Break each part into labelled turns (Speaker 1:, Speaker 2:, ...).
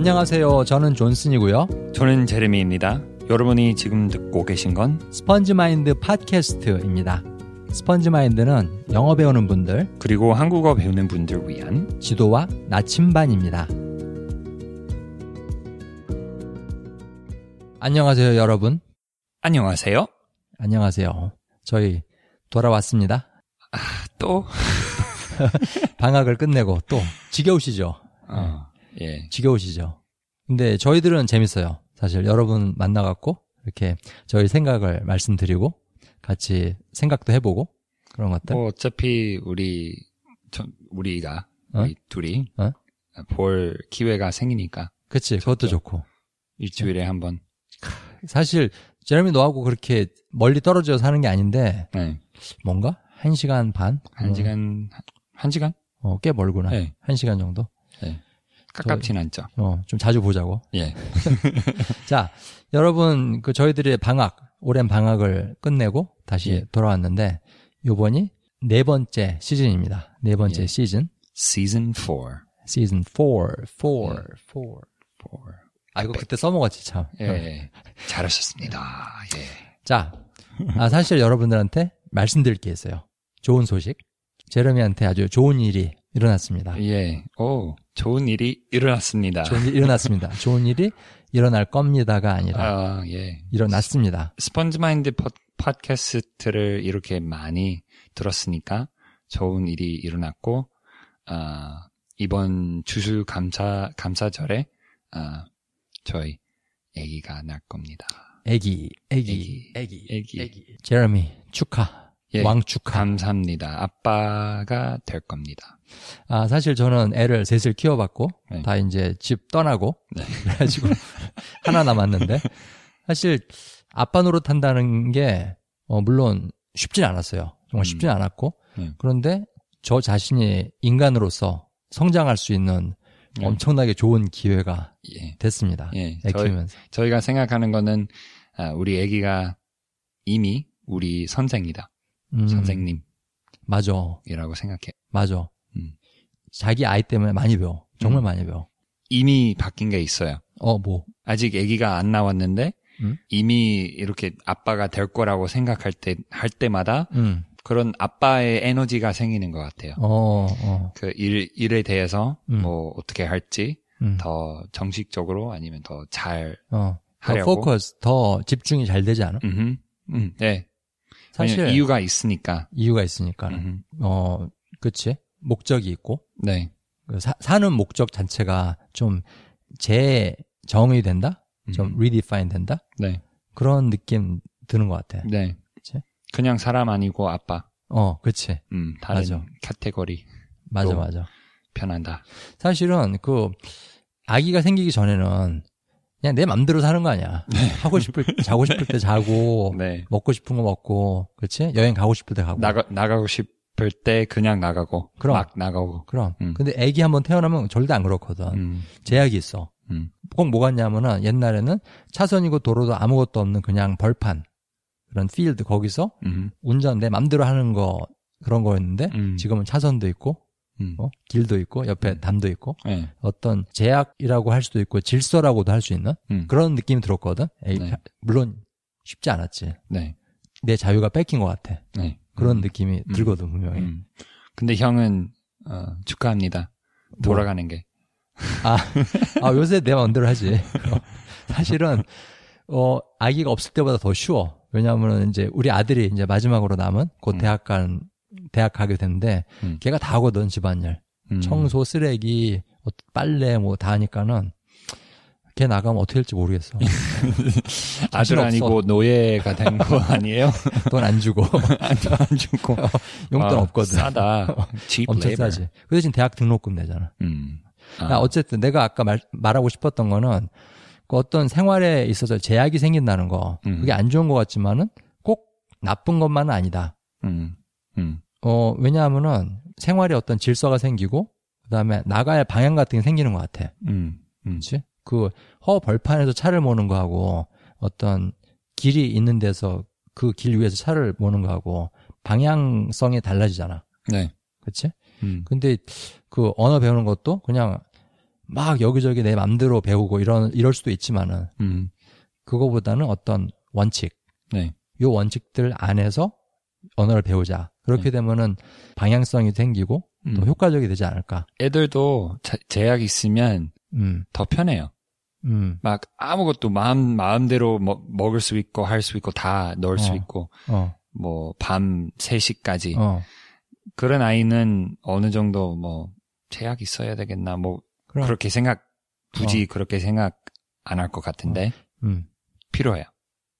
Speaker 1: 안녕하세요. 저는 존슨이고요.
Speaker 2: 저는 제레미입니다. 여러분이 지금 듣고 계신 건
Speaker 1: 스펀지 마인드 팟캐스트입니다. 스펀지 마인드는 영어 배우는 분들,
Speaker 2: 그리고 한국어 배우는 분들 위한
Speaker 1: 지도와 나침반입니다. 안녕하세요, 여러분.
Speaker 2: 안녕하세요.
Speaker 1: 안녕하세요. 저희 돌아왔습니다.
Speaker 2: 또
Speaker 1: 방학을 끝내고 또 지겨우시죠?
Speaker 2: 어, 예.
Speaker 1: 지겨우시죠? 근데 저희들은 재밌어요. 사실 여러분 만나갖고 이렇게 저희 생각을 말씀드리고 같이 생각도 해보고 그런 것들.
Speaker 2: 뭐 어차피 우리 저, 우리가
Speaker 1: 어?
Speaker 2: 우리 둘이
Speaker 1: 어?
Speaker 2: 볼 기회가 생기니까
Speaker 1: 그치, 그것도 좋고.
Speaker 2: 일주일에 한 번
Speaker 1: 사실 제레미 너하고 그렇게 멀리 떨어져 사는 게 아닌데
Speaker 2: 네.
Speaker 1: 뭔가 한 시간 반?
Speaker 2: 한 시간 한 시간?
Speaker 1: 어, 꽤 멀구나.
Speaker 2: 네.
Speaker 1: 한 시간 정도.
Speaker 2: 네. 가깝진 않죠.
Speaker 1: 어, 좀 자주 보자고.
Speaker 2: 예.
Speaker 1: 자, 여러분, 그 저희들의 방학, 오랜 방학을 끝내고 다시
Speaker 2: 예.
Speaker 1: 돌아왔는데, 요번이 네 번째 시즌입니다. 네 번째
Speaker 2: 예.
Speaker 1: 시즌.
Speaker 2: Season 4.
Speaker 1: 시즌 4, 4, 4.
Speaker 2: 4.
Speaker 1: 아, 이거 그때 써먹었지, 참.
Speaker 2: 예. 예. 잘하셨습니다. 예.
Speaker 1: 자, 아, 사실 여러분들한테 말씀드릴 게 있어요. 좋은 소식. 제레미한테 아주 좋은 일이 일어났습니다.
Speaker 2: 예. 오, 좋은 일이 일어났습니다.
Speaker 1: 좋은 일이 일어났습니다. 좋은 일이 일어날 겁니다가 아니라
Speaker 2: 아, 예.
Speaker 1: 일어났습니다.
Speaker 2: 스펀지 마인드 팟- 팟캐스트를 이렇게 많이 들었으니까 좋은 일이 일어났고, 아, 이번 주수 감사, 감사절에, 아, 저희 아기가 날 겁니다.
Speaker 1: 애기, 애기, 애기,
Speaker 2: 애기.
Speaker 1: 애기. 제레미 축하.
Speaker 2: 예,
Speaker 1: 왕 축하.
Speaker 2: 감사합니다. 아빠가 될 겁니다.
Speaker 1: 아, 사실 저는 애를 셋을 키워봤고,
Speaker 2: 네.
Speaker 1: 다 이제 집 떠나고,
Speaker 2: 네.
Speaker 1: 그래가지고, 하나 남았는데, 사실, 아빠 노릇 한다는 게, 어, 물론 쉽진 않았어요. 정말 쉽진
Speaker 2: 음.
Speaker 1: 않았고,
Speaker 2: 네.
Speaker 1: 그런데 저 자신이 인간으로서 성장할 수 있는
Speaker 2: 네.
Speaker 1: 엄청나게 좋은 기회가
Speaker 2: 예.
Speaker 1: 됐습니다.
Speaker 2: 예.
Speaker 1: 애
Speaker 2: 저희,
Speaker 1: 키우면서.
Speaker 2: 저희가 생각하는 거는, 아, 우리 아기가 이미 우리 선생이다.
Speaker 1: 음,
Speaker 2: 선생님이라고
Speaker 1: 맞아.
Speaker 2: 생각해.
Speaker 1: 맞아.
Speaker 2: 음.
Speaker 1: 자기 아이 때문에 많이 배워. 정말
Speaker 2: 음.
Speaker 1: 많이 배워.
Speaker 2: 이미 바뀐 게 있어요.
Speaker 1: 어, 뭐.
Speaker 2: 아직 아기가 안 나왔는데
Speaker 1: 음?
Speaker 2: 이미 이렇게 아빠가 될 거라고 생각할 때 할 때마다
Speaker 1: 음.
Speaker 2: 그런 아빠의 에너지가 생기는 것 같아요.
Speaker 1: 어, 어.
Speaker 2: 그 일, 일에 대해서
Speaker 1: 음.
Speaker 2: 뭐 어떻게 할지
Speaker 1: 음.
Speaker 2: 더 정식적으로 아니면 더잘
Speaker 1: 어. 더
Speaker 2: 하려고.
Speaker 1: 포커스, 더 집중이 잘 되지 않아?
Speaker 2: 음, 음, 네.
Speaker 1: 사실
Speaker 2: 이유가 있으니까.
Speaker 1: 이유가 있으니까.
Speaker 2: 음,
Speaker 1: 어, 그치? 목적이 있고,
Speaker 2: 네.
Speaker 1: 그 사, 사는 목적 자체가 좀 재정의 된다? 좀
Speaker 2: 음.
Speaker 1: redefine 된다?
Speaker 2: 네.
Speaker 1: 그런 느낌 드는 것 같아.
Speaker 2: 네.
Speaker 1: 그치?
Speaker 2: 그냥 사람 아니고 아빠.
Speaker 1: 어, 그치.
Speaker 2: 음, 다른
Speaker 1: 맞아.
Speaker 2: 카테고리
Speaker 1: 맞아,
Speaker 2: 또.
Speaker 1: 맞아.
Speaker 2: 편한다.
Speaker 1: 사실은 그 아기가 생기기 전에는 그냥 내 맘대로 사는 거 아니야. 하고 싶을 자고 싶을 때 자고
Speaker 2: 네.
Speaker 1: 먹고 싶은 거 먹고 그렇지? 여행 가고 싶을 때 가고.
Speaker 2: 나가 나가고 싶을 때 그냥 나가고
Speaker 1: 그럼.
Speaker 2: 막 나가고.
Speaker 1: 그럼.
Speaker 2: 음.
Speaker 1: 근데 아기 한번 태어나면 절대 안 그렇거든.
Speaker 2: 음.
Speaker 1: 제약이 있어.
Speaker 2: 음.
Speaker 1: 꼭 뭐가 있냐면은 옛날에는 차선이고 도로도 아무것도 없는 그냥 벌판 그런 필드 거기서
Speaker 2: 음.
Speaker 1: 운전 내 맘대로 하는 거 그런 거였는데
Speaker 2: 음.
Speaker 1: 지금은 차선도 있고
Speaker 2: 음.
Speaker 1: 어? 길도 있고 옆에 담도 있고
Speaker 2: 네.
Speaker 1: 어떤 제약이라고 할 수도 있고 질서라고도 할 수 있는
Speaker 2: 음.
Speaker 1: 그런 느낌이 들었거든. 에이,
Speaker 2: 네.
Speaker 1: 물론 쉽지 않았지.
Speaker 2: 네.
Speaker 1: 내 자유가 뺏긴 것 같아.
Speaker 2: 네.
Speaker 1: 그런
Speaker 2: 음.
Speaker 1: 느낌이
Speaker 2: 음.
Speaker 1: 들거든 분명히.
Speaker 2: 음. 근데 형은 어, 축하합니다. 돌아가는 게.
Speaker 1: 아, 아, 요새 내 마음대로 하지. 어, 사실은 어 아기가 없을 때보다 더 쉬워. 왜냐하면 이제 우리 아들이 이제 마지막으로 남은 곧
Speaker 2: 음.
Speaker 1: 대학 간 대학 가게 되는데
Speaker 2: 음.
Speaker 1: 걔가 다 하거든 집안일.
Speaker 2: 음.
Speaker 1: 청소, 쓰레기, 어, 빨래 뭐 다 하니까는 걔 나가면 어떻게 될지 모르겠어.
Speaker 2: 아들
Speaker 1: 없어.
Speaker 2: 아니고 노예가 된 거 아니에요?
Speaker 1: 돈 안 주고
Speaker 2: 안, 안 주고.
Speaker 1: 용돈
Speaker 2: 아,
Speaker 1: 없거든.
Speaker 2: 싸다.
Speaker 1: 엄청. 싸지. 그 대신 대학 등록금 내잖아.
Speaker 2: 음. 아,
Speaker 1: 아, 어쨌든 내가 아까 말, 말하고 싶었던 거는 그 어떤 생활에 있어서 제약이 생긴다는 거
Speaker 2: 음.
Speaker 1: 그게 안 좋은 것 같지만은 꼭 나쁜 것만은 아니다.
Speaker 2: 음. 음.
Speaker 1: 어 왜냐하면은 생활에 어떤 질서가 생기고 그 다음에 나가야 할 방향 같은 게 생기는 것 같아.
Speaker 2: 음. 음.
Speaker 1: 그렇지? 그 허벌판에서 차를 모는 거하고 어떤 길이 있는 데서 그 길 위에서 차를 모는 거하고 방향성이 달라지잖아.
Speaker 2: 네.
Speaker 1: 그렇지?
Speaker 2: 음.
Speaker 1: 근데 그 언어 배우는 것도 그냥 막 여기저기 내 맘대로 배우고 이런 이럴 수도 있지만은
Speaker 2: 음.
Speaker 1: 그거보다는 어떤 원칙,
Speaker 2: 네.
Speaker 1: 요 원칙들 안에서 언어를 배우자. 그렇게
Speaker 2: 네.
Speaker 1: 되면은 방향성이 생기고 또
Speaker 2: 음.
Speaker 1: 효과적이 되지 않을까.
Speaker 2: 애들도 자- 제약 있으면
Speaker 1: 음,
Speaker 2: 더 편해요.
Speaker 1: 음,
Speaker 2: 막 아무것도 마음 마음대로 먹, 먹을 수 있고 할 수 있고 다 넣을 수
Speaker 1: 어.
Speaker 2: 있고
Speaker 1: 어,
Speaker 2: 뭐밤 3시까지
Speaker 1: 어.
Speaker 2: 그런 아이는 어느 정도 뭐 제약 있어야 되겠나 뭐
Speaker 1: 그럼,
Speaker 2: 그렇게 생각 굳이
Speaker 1: 어.
Speaker 2: 그렇게 생각 안 할 것 같은데
Speaker 1: 음.
Speaker 2: 필요해요.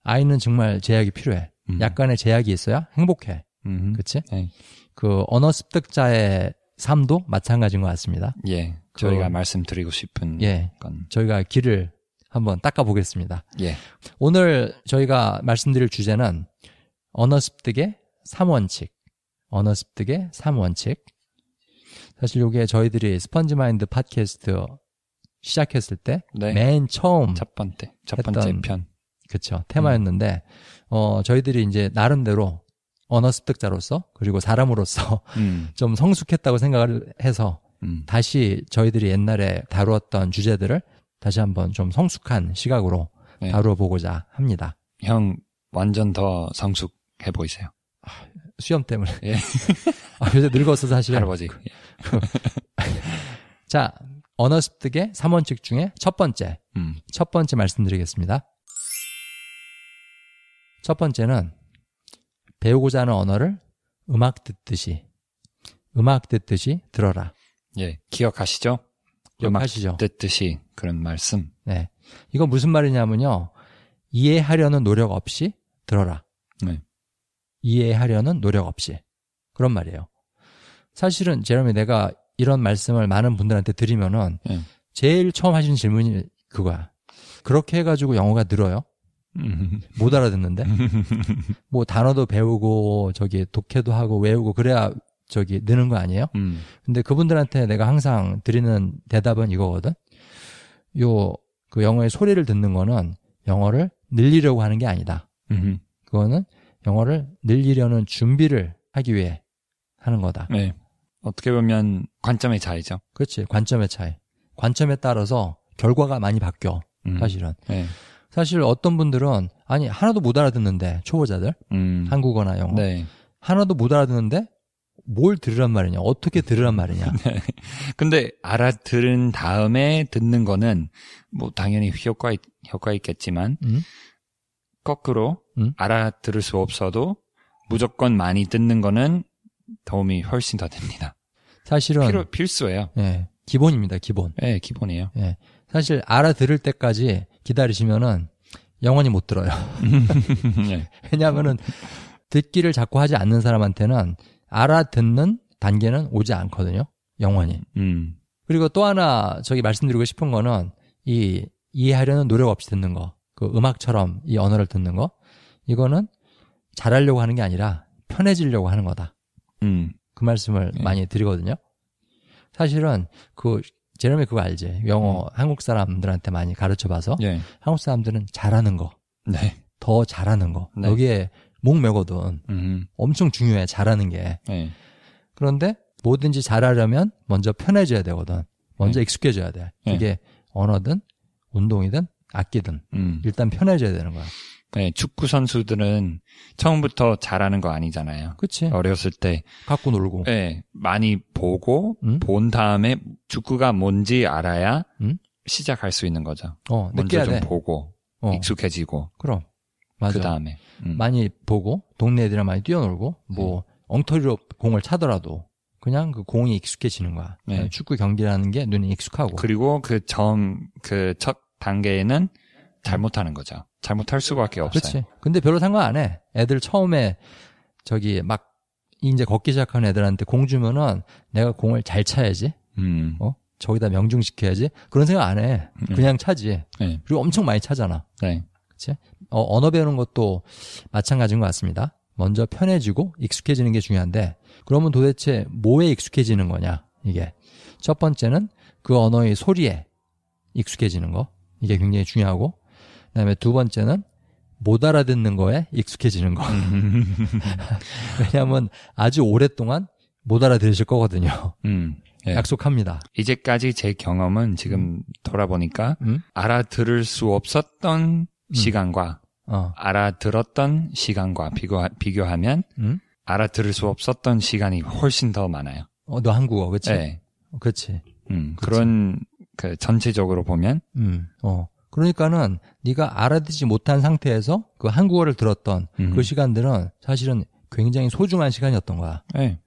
Speaker 1: 아이는 정말 제약이 필요해.
Speaker 2: 음.
Speaker 1: 약간의 제약이 있어야 행복해.
Speaker 2: 음.
Speaker 1: 그치?
Speaker 2: 네.
Speaker 1: 그 언어 습득자의 삶도 마찬가지인 것 같습니다.
Speaker 2: 예. 저희가
Speaker 1: 그-
Speaker 2: 말씀드리고 싶은
Speaker 1: 예.
Speaker 2: 건
Speaker 1: 저희가 길을 한번 닦아 보겠습니다.
Speaker 2: 예.
Speaker 1: 오늘 저희가 말씀드릴 주제는 언어 습득의 3원칙. 언어 습득의 3원칙. 사실 이게 저희들이 스펀지 마인드 팟캐스트 시작했을 때맨
Speaker 2: 네.
Speaker 1: 처음
Speaker 2: 첫 번째 첫 번째 편.
Speaker 1: 그쵸 테마였는데 어 저희들이 이제 나름대로 언어 습득자로서 그리고 사람으로서
Speaker 2: 음.
Speaker 1: 좀 성숙했다고 생각을 해서
Speaker 2: 음.
Speaker 1: 다시 저희들이 옛날에 다루었던 주제들을 다시 한번 좀 성숙한 시각으로
Speaker 2: 네.
Speaker 1: 다루어 보고자 합니다.
Speaker 2: 형 완전 더 성숙해 보이세요.
Speaker 1: 수염 때문에.
Speaker 2: 예.
Speaker 1: 아, 요새 늙었어 사실.
Speaker 2: 할아버지.
Speaker 1: 자, 언어 습득의 3원칙 중에 첫 번째,
Speaker 2: 음.
Speaker 1: 첫 번째 말씀드리겠습니다. 첫 번째는 배우고자 하는 언어를 음악 듣듯이, 음악 듣듯이 들어라.
Speaker 2: 예. 기억하시죠?
Speaker 1: 기억하시죠?
Speaker 2: 음악 듣듯이 그런 말씀.
Speaker 1: 네. 이거 무슨 말이냐면요. 이해하려는 노력 없이 들어라.
Speaker 2: 네.
Speaker 1: 이해하려는 노력 없이. 그런 말이에요. 사실은 제롬이 내가 이런 말씀을 많은 분들한테 드리면은
Speaker 2: 예.
Speaker 1: 제일 처음 하시는 질문이 그거야. 그렇게 해가지고 영어가 늘어요?
Speaker 2: 음.
Speaker 1: 못 알아듣는데? 뭐 단어도 배우고 저기 독해도 하고 외우고 그래야 저기 느는 거 아니에요?
Speaker 2: 음.
Speaker 1: 근데 그분들한테 내가 항상 드리는 대답은 이거거든. 요 그 영어의 소리를 듣는 거는 영어를 늘리려고 하는 게 아니다.
Speaker 2: 음.
Speaker 1: 그거는 영어를 늘리려는 준비를 하기 위해 하는 거다.
Speaker 2: 네. 어떻게 보면 관점의 차이죠.
Speaker 1: 그렇지. 관점의 차이. 관점에 따라서 결과가 많이 바뀌어.
Speaker 2: 음.
Speaker 1: 사실은.
Speaker 2: 네.
Speaker 1: 사실 어떤 분들은 아니 하나도 못 알아듣는데 초보자들
Speaker 2: 음.
Speaker 1: 한국어나 영어
Speaker 2: 네.
Speaker 1: 하나도 못 알아듣는데 뭘 들으란 말이냐 어떻게 들으란 말이냐
Speaker 2: 근데 알아들은 다음에 듣는 거는 뭐 당연히 효과 있, 효과 있겠지만
Speaker 1: 음?
Speaker 2: 거꾸로
Speaker 1: 음?
Speaker 2: 알아들을 수 없어도 무조건 많이 듣는 거는 도움이 훨씬 더 됩니다.
Speaker 1: 사실은
Speaker 2: 필요 필수예요.
Speaker 1: 예, 기본입니다 기본
Speaker 2: 네, 기본이에요.
Speaker 1: 예, 사실 알아들을 때까지 기다리시면은 영원히 못 들어요
Speaker 2: 네.
Speaker 1: 왜냐하면은 듣기를 자꾸 하지 않는 사람한테는 알아듣는 단계는 오지 않거든요 영원히
Speaker 2: 음.
Speaker 1: 그리고 또 하나 저기 말씀드리고 싶은 거는 이 이해하려는 노력 없이 듣는 거, 그 음악처럼 이 언어를 듣는 거, 이거는 잘하려고 하는 게 아니라 편해지려고 하는 거다.
Speaker 2: 음.
Speaker 1: 그 말씀을
Speaker 2: 네.
Speaker 1: 많이 드리거든요. 사실은 그 제레미 그거 알지? 영어 한국 사람들한테 많이 가르쳐 봐서
Speaker 2: 예.
Speaker 1: 한국 사람들은 잘하는 거,
Speaker 2: 네.
Speaker 1: 더 잘하는 거
Speaker 2: 네.
Speaker 1: 여기에 목매거든.
Speaker 2: 음.
Speaker 1: 엄청 중요해 잘하는 게.
Speaker 2: 네.
Speaker 1: 그런데 뭐든지 잘하려면 먼저 편해져야 되거든. 먼저
Speaker 2: 네.
Speaker 1: 익숙해져야 돼.
Speaker 2: 네.
Speaker 1: 그게 언어든 운동이든 악기든
Speaker 2: 음.
Speaker 1: 일단 편해져야 되는 거야.
Speaker 2: 네, 축구 선수들은 처음부터 잘하는 거 아니잖아요.
Speaker 1: 그치?
Speaker 2: 어렸을 때
Speaker 1: 갖고 놀고.
Speaker 2: 네, 많이 보고
Speaker 1: 음?
Speaker 2: 본 다음에 축구가 뭔지 알아야
Speaker 1: 음?
Speaker 2: 시작할 수 있는 거죠.
Speaker 1: 어,
Speaker 2: 먼저 좀
Speaker 1: 돼.
Speaker 2: 보고
Speaker 1: 어,
Speaker 2: 익숙해지고
Speaker 1: 그럼. 맞아.
Speaker 2: 그 다음에 음.
Speaker 1: 많이 보고, 동네 애들이랑 많이 뛰어놀고, 뭐, 엉터리로 공을 차더라도, 그냥 그 공이 익숙해지는 거야.
Speaker 2: 네.
Speaker 1: 축구 경기라는 게 눈에 익숙하고.
Speaker 2: 그리고 그 처음 그첫 단계에는 잘못하는 거죠. 잘못할 수밖에 없어요.
Speaker 1: 그렇지. 근데 별로 상관 안 해. 애들 처음에, 저기, 막, 이제 걷기 시작하는 애들한테 공 주면은 내가 공을 잘 차야지.
Speaker 2: 음.
Speaker 1: 어? 저기다 명중시켜야지. 그런 생각 안 해. 그냥 차지.
Speaker 2: 네.
Speaker 1: 그리고 엄청 많이 차잖아.
Speaker 2: 네.
Speaker 1: 그치? 어, 언어 배우는 것도 마찬가지인 것 같습니다. 먼저 편해지고 익숙해지는 게 중요한데, 그러면 도대체 뭐에 익숙해지는 거냐, 이게. 첫 번째는 그 언어의 소리에 익숙해지는 거. 이게 굉장히 중요하고, 그 다음에 두 번째는 못 알아듣는 거에 익숙해지는 거. 왜냐하면 아주 오랫동안 못 알아들으실 거거든요.
Speaker 2: 음. 예.
Speaker 1: 약속합니다.
Speaker 2: 이제까지 제 경험은 지금 돌아보니까
Speaker 1: 음?
Speaker 2: 알아들을 수 없었던 시간과
Speaker 1: 어.
Speaker 2: 알아들었던 시간과 비교, 비교하면
Speaker 1: 음?
Speaker 2: 알아들을 수 없었던 시간이 훨씬 더 많아요.
Speaker 1: 어, 너 한국어, 그치?
Speaker 2: 네.
Speaker 1: 그치.
Speaker 2: 음,
Speaker 1: 그치.
Speaker 2: 그런 그 전체적으로 보면
Speaker 1: 음, 어. 그러니까는 네가 알아듣지 못한 상태에서 그 한국어를 들었던
Speaker 2: 음.
Speaker 1: 그 시간들은 사실은 굉장히 소중한 시간이었던 거야.
Speaker 2: 네.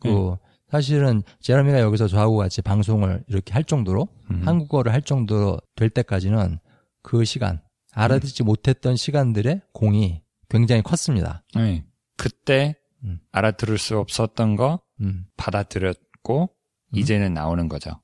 Speaker 1: 그 사실은 제라미가 여기서 저하고 같이 방송을 이렇게 할 정도로
Speaker 2: 음.
Speaker 1: 한국어를 할 정도로 될 때까지는 그 시간 알아듣지 못했던 시간들의 공이 굉장히 컸습니다.
Speaker 2: 네. 그때
Speaker 1: 음.
Speaker 2: 알아들을 수 없었던 거
Speaker 1: 음.
Speaker 2: 받아들였고 이제는 나오는 거죠.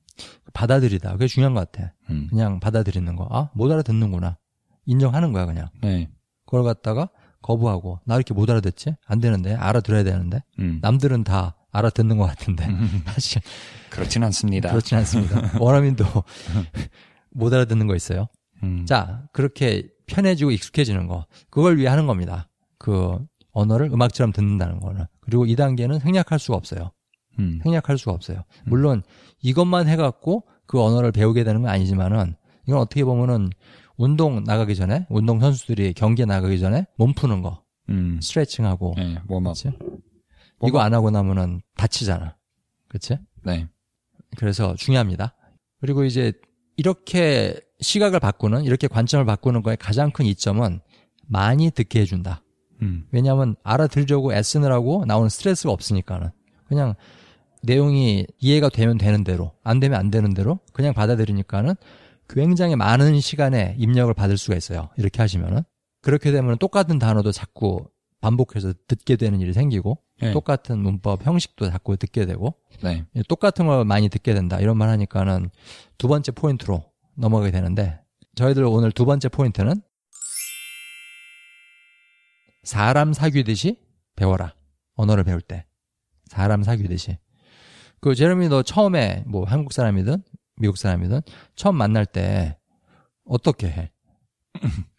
Speaker 1: 받아들이다. 그게 중요한 것 같아.
Speaker 2: 음.
Speaker 1: 그냥 받아들이는 거. 아, 못 알아듣는구나. 인정하는 거야, 그냥.
Speaker 2: 네.
Speaker 1: 그걸 갖다가 거부하고 나 이렇게 못 알아듣지? 안 되는데 알아들어야 되는데
Speaker 2: 음.
Speaker 1: 남들은 다 알아듣는 것 같은데 사실
Speaker 2: 그렇진 않습니다.
Speaker 1: 그렇진 않습니다. 원어민도 못 알아듣는 거 있어요.
Speaker 2: 음.
Speaker 1: 자 그렇게 편해지고 익숙해지는 거 그걸 위해 하는 겁니다. 그 언어를 음악처럼 듣는다는 거는 그리고 이 단계는 생략할 수가 없어요.
Speaker 2: 음.
Speaker 1: 생략할 수가 없어요. 물론 이것만 해갖고 그 언어를 배우게 되는 건 아니지만은 이건 어떻게 보면은 운동 나가기 전에 운동 선수들이 경기에 나가기 전에 몸 푸는 거
Speaker 2: 음.
Speaker 1: 스트레칭하고
Speaker 2: 네. 웜업.
Speaker 1: 그치? 이거 안 하고 나면은 다치잖아. 그치?
Speaker 2: 네.
Speaker 1: 그래서 중요합니다. 그리고 이제 이렇게 시각을 바꾸는, 이렇게 관점을 바꾸는 거에 가장 큰 이점은 많이 듣게 해준다.
Speaker 2: 음.
Speaker 1: 왜냐하면 알아들으려고 애쓰느라고 나오는 스트레스가 없으니까는. 그냥 내용이 이해가 되면 되는 대로, 안 되면 안 되는 대로 그냥 받아들이니까는 굉장히 많은 시간에 입력을 받을 수가 있어요. 이렇게 하시면은. 그렇게 되면 똑같은 단어도 자꾸 반복해서 듣게 되는 일이 생기고,
Speaker 2: 네.
Speaker 1: 똑같은 문법 형식도 자꾸 듣게 되고,
Speaker 2: 네.
Speaker 1: 똑같은 걸 많이 듣게 된다. 이런 말 하니까는 두 번째 포인트로 넘어가게 되는데, 저희들 오늘 두 번째 포인트는 사람 사귀듯이 배워라. 언어를 배울 때. 사람 사귀듯이. 그 제레미 너 처음에 뭐 한국 사람이든 미국 사람이든 처음 만날 때 어떻게 해?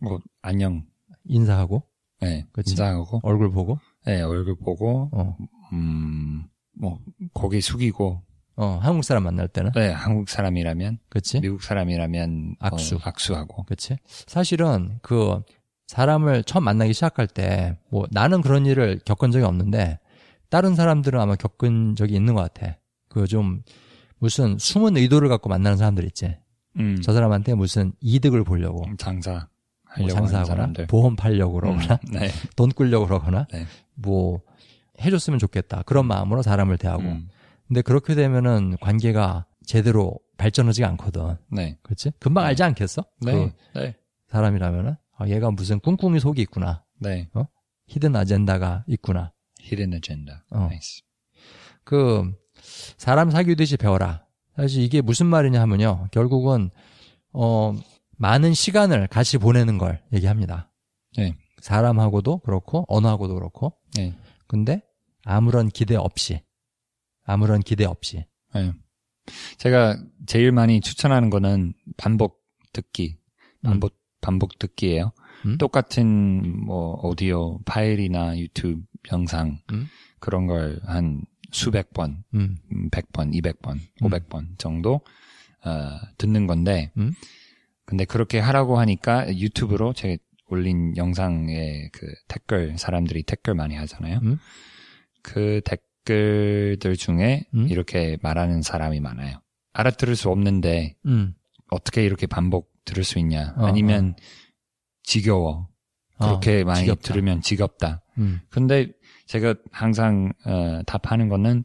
Speaker 2: 뭐 안녕.
Speaker 1: 인사하고
Speaker 2: 네.
Speaker 1: 그치.
Speaker 2: 인사하고
Speaker 1: 얼굴 보고
Speaker 2: 네, 얼굴 보고
Speaker 1: 어.
Speaker 2: 음. 뭐 고개 숙이고
Speaker 1: 어, 한국 사람 만날 때는
Speaker 2: 네, 한국 사람이라면
Speaker 1: 그렇지?
Speaker 2: 미국 사람이라면
Speaker 1: 악수.
Speaker 2: 어, 악수하고
Speaker 1: 그치? 사실은 그 사람을 처음 만나기 시작할 때 뭐 나는 그런 일을 겪은 적이 없는데 다른 사람들은 아마 겪은 적이 있는 것 같아. 그 좀 무슨 숨은 의도를 갖고 만나는 사람들 있지.
Speaker 2: 음.
Speaker 1: 저 사람한테 무슨 이득을 보려고
Speaker 2: 장사
Speaker 1: 뭐 장사하거나. 보험 팔려고 그러거나
Speaker 2: 음, 네.
Speaker 1: 돈 끌려고 그러거나
Speaker 2: 네.
Speaker 1: 뭐 해줬으면 좋겠다 그런 마음으로 사람을 대하고
Speaker 2: 음,
Speaker 1: 근데 그렇게 되면은 관계가 제대로 발전하지가 않거든
Speaker 2: 네.
Speaker 1: 그렇지 금방 알지 않겠어
Speaker 2: 네.
Speaker 1: 그
Speaker 2: 네.
Speaker 1: 사람이라면은 아, 얘가 무슨 꿍꿍이 속이 있구나
Speaker 2: 네.
Speaker 1: hidden agenda가 있구나
Speaker 2: hidden agenda.
Speaker 1: 어.
Speaker 2: nice.
Speaker 1: 그 사람 사귀듯이 배워라 사실 이게 무슨 말이냐 하면요 결국은 어 많은 시간을 같이 보내는 걸 얘기합니다
Speaker 2: 네.
Speaker 1: 사람하고도 그렇고 언어하고도 그렇고
Speaker 2: 네.
Speaker 1: 근데 아무런 기대 없이 아무런 기대 없이
Speaker 2: 네. 제가 제일 많이 추천하는 거는 반복 듣기. 반복 반복 듣기예요.
Speaker 1: 음?
Speaker 2: 똑같은 뭐 오디오 파일이나 유튜브 영상
Speaker 1: 음?
Speaker 2: 그런 걸 한 수백 번,
Speaker 1: 음,
Speaker 2: 음, 100번, 200번,
Speaker 1: 음.
Speaker 2: 500번 정도 어, 듣는 건데
Speaker 1: 음?
Speaker 2: 근데 그렇게 하라고 하니까 유튜브로 제가 올린 영상에 그 댓글 사람들이 댓글 많이 하잖아요.
Speaker 1: 음?
Speaker 2: 그 댓글들 중에
Speaker 1: 음?
Speaker 2: 이렇게 말하는 사람이 많아요. 알아들을 수 없는데
Speaker 1: 음.
Speaker 2: 어떻게 이렇게 반복 들을 수 있냐?
Speaker 1: 어,
Speaker 2: 아니면 지겨워. 그렇게
Speaker 1: 어,
Speaker 2: 많이
Speaker 1: 지겹다.
Speaker 2: 들으면 지겹다.
Speaker 1: 음,
Speaker 2: 근데 제가 항상 어, 답하는 거는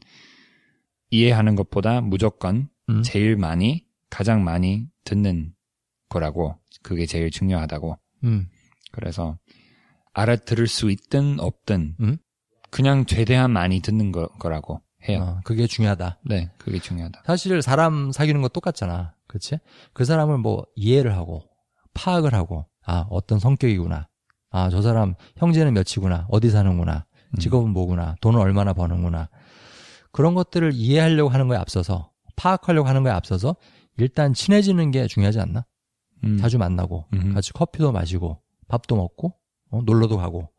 Speaker 2: 이해하는 것보다 무조건
Speaker 1: 음.
Speaker 2: 제일 많이 가장 많이 듣는 거라고 그게 제일 중요하다고.
Speaker 1: 음,
Speaker 2: 그래서 알아들을 수 있든 없든
Speaker 1: 음?
Speaker 2: 그냥 최대한 많이 듣는 거, 거라고 해요.
Speaker 1: 어, 그게 중요하다.
Speaker 2: 네, 그게 중요하다.
Speaker 1: 사실 사람 사귀는 거 똑같잖아. 그치? 그 사람을 뭐 이해를 하고, 파악을 하고, 아, 어떤 성격이구나. 아, 저 사람 형제는 몇이구나. 어디 사는구나.
Speaker 2: 음.
Speaker 1: 직업은 뭐구나. 돈을 얼마나 버는구나. 그런 것들을 이해하려고 하는 거에 앞서서, 파악하려고 하는 거에 앞서서, 일단 친해지는 게 중요하지 않나?
Speaker 2: 음.
Speaker 1: 자주 만나고,
Speaker 2: 음.
Speaker 1: 같이 커피도 마시고, 밥도 먹고, 어, 놀러도 가고.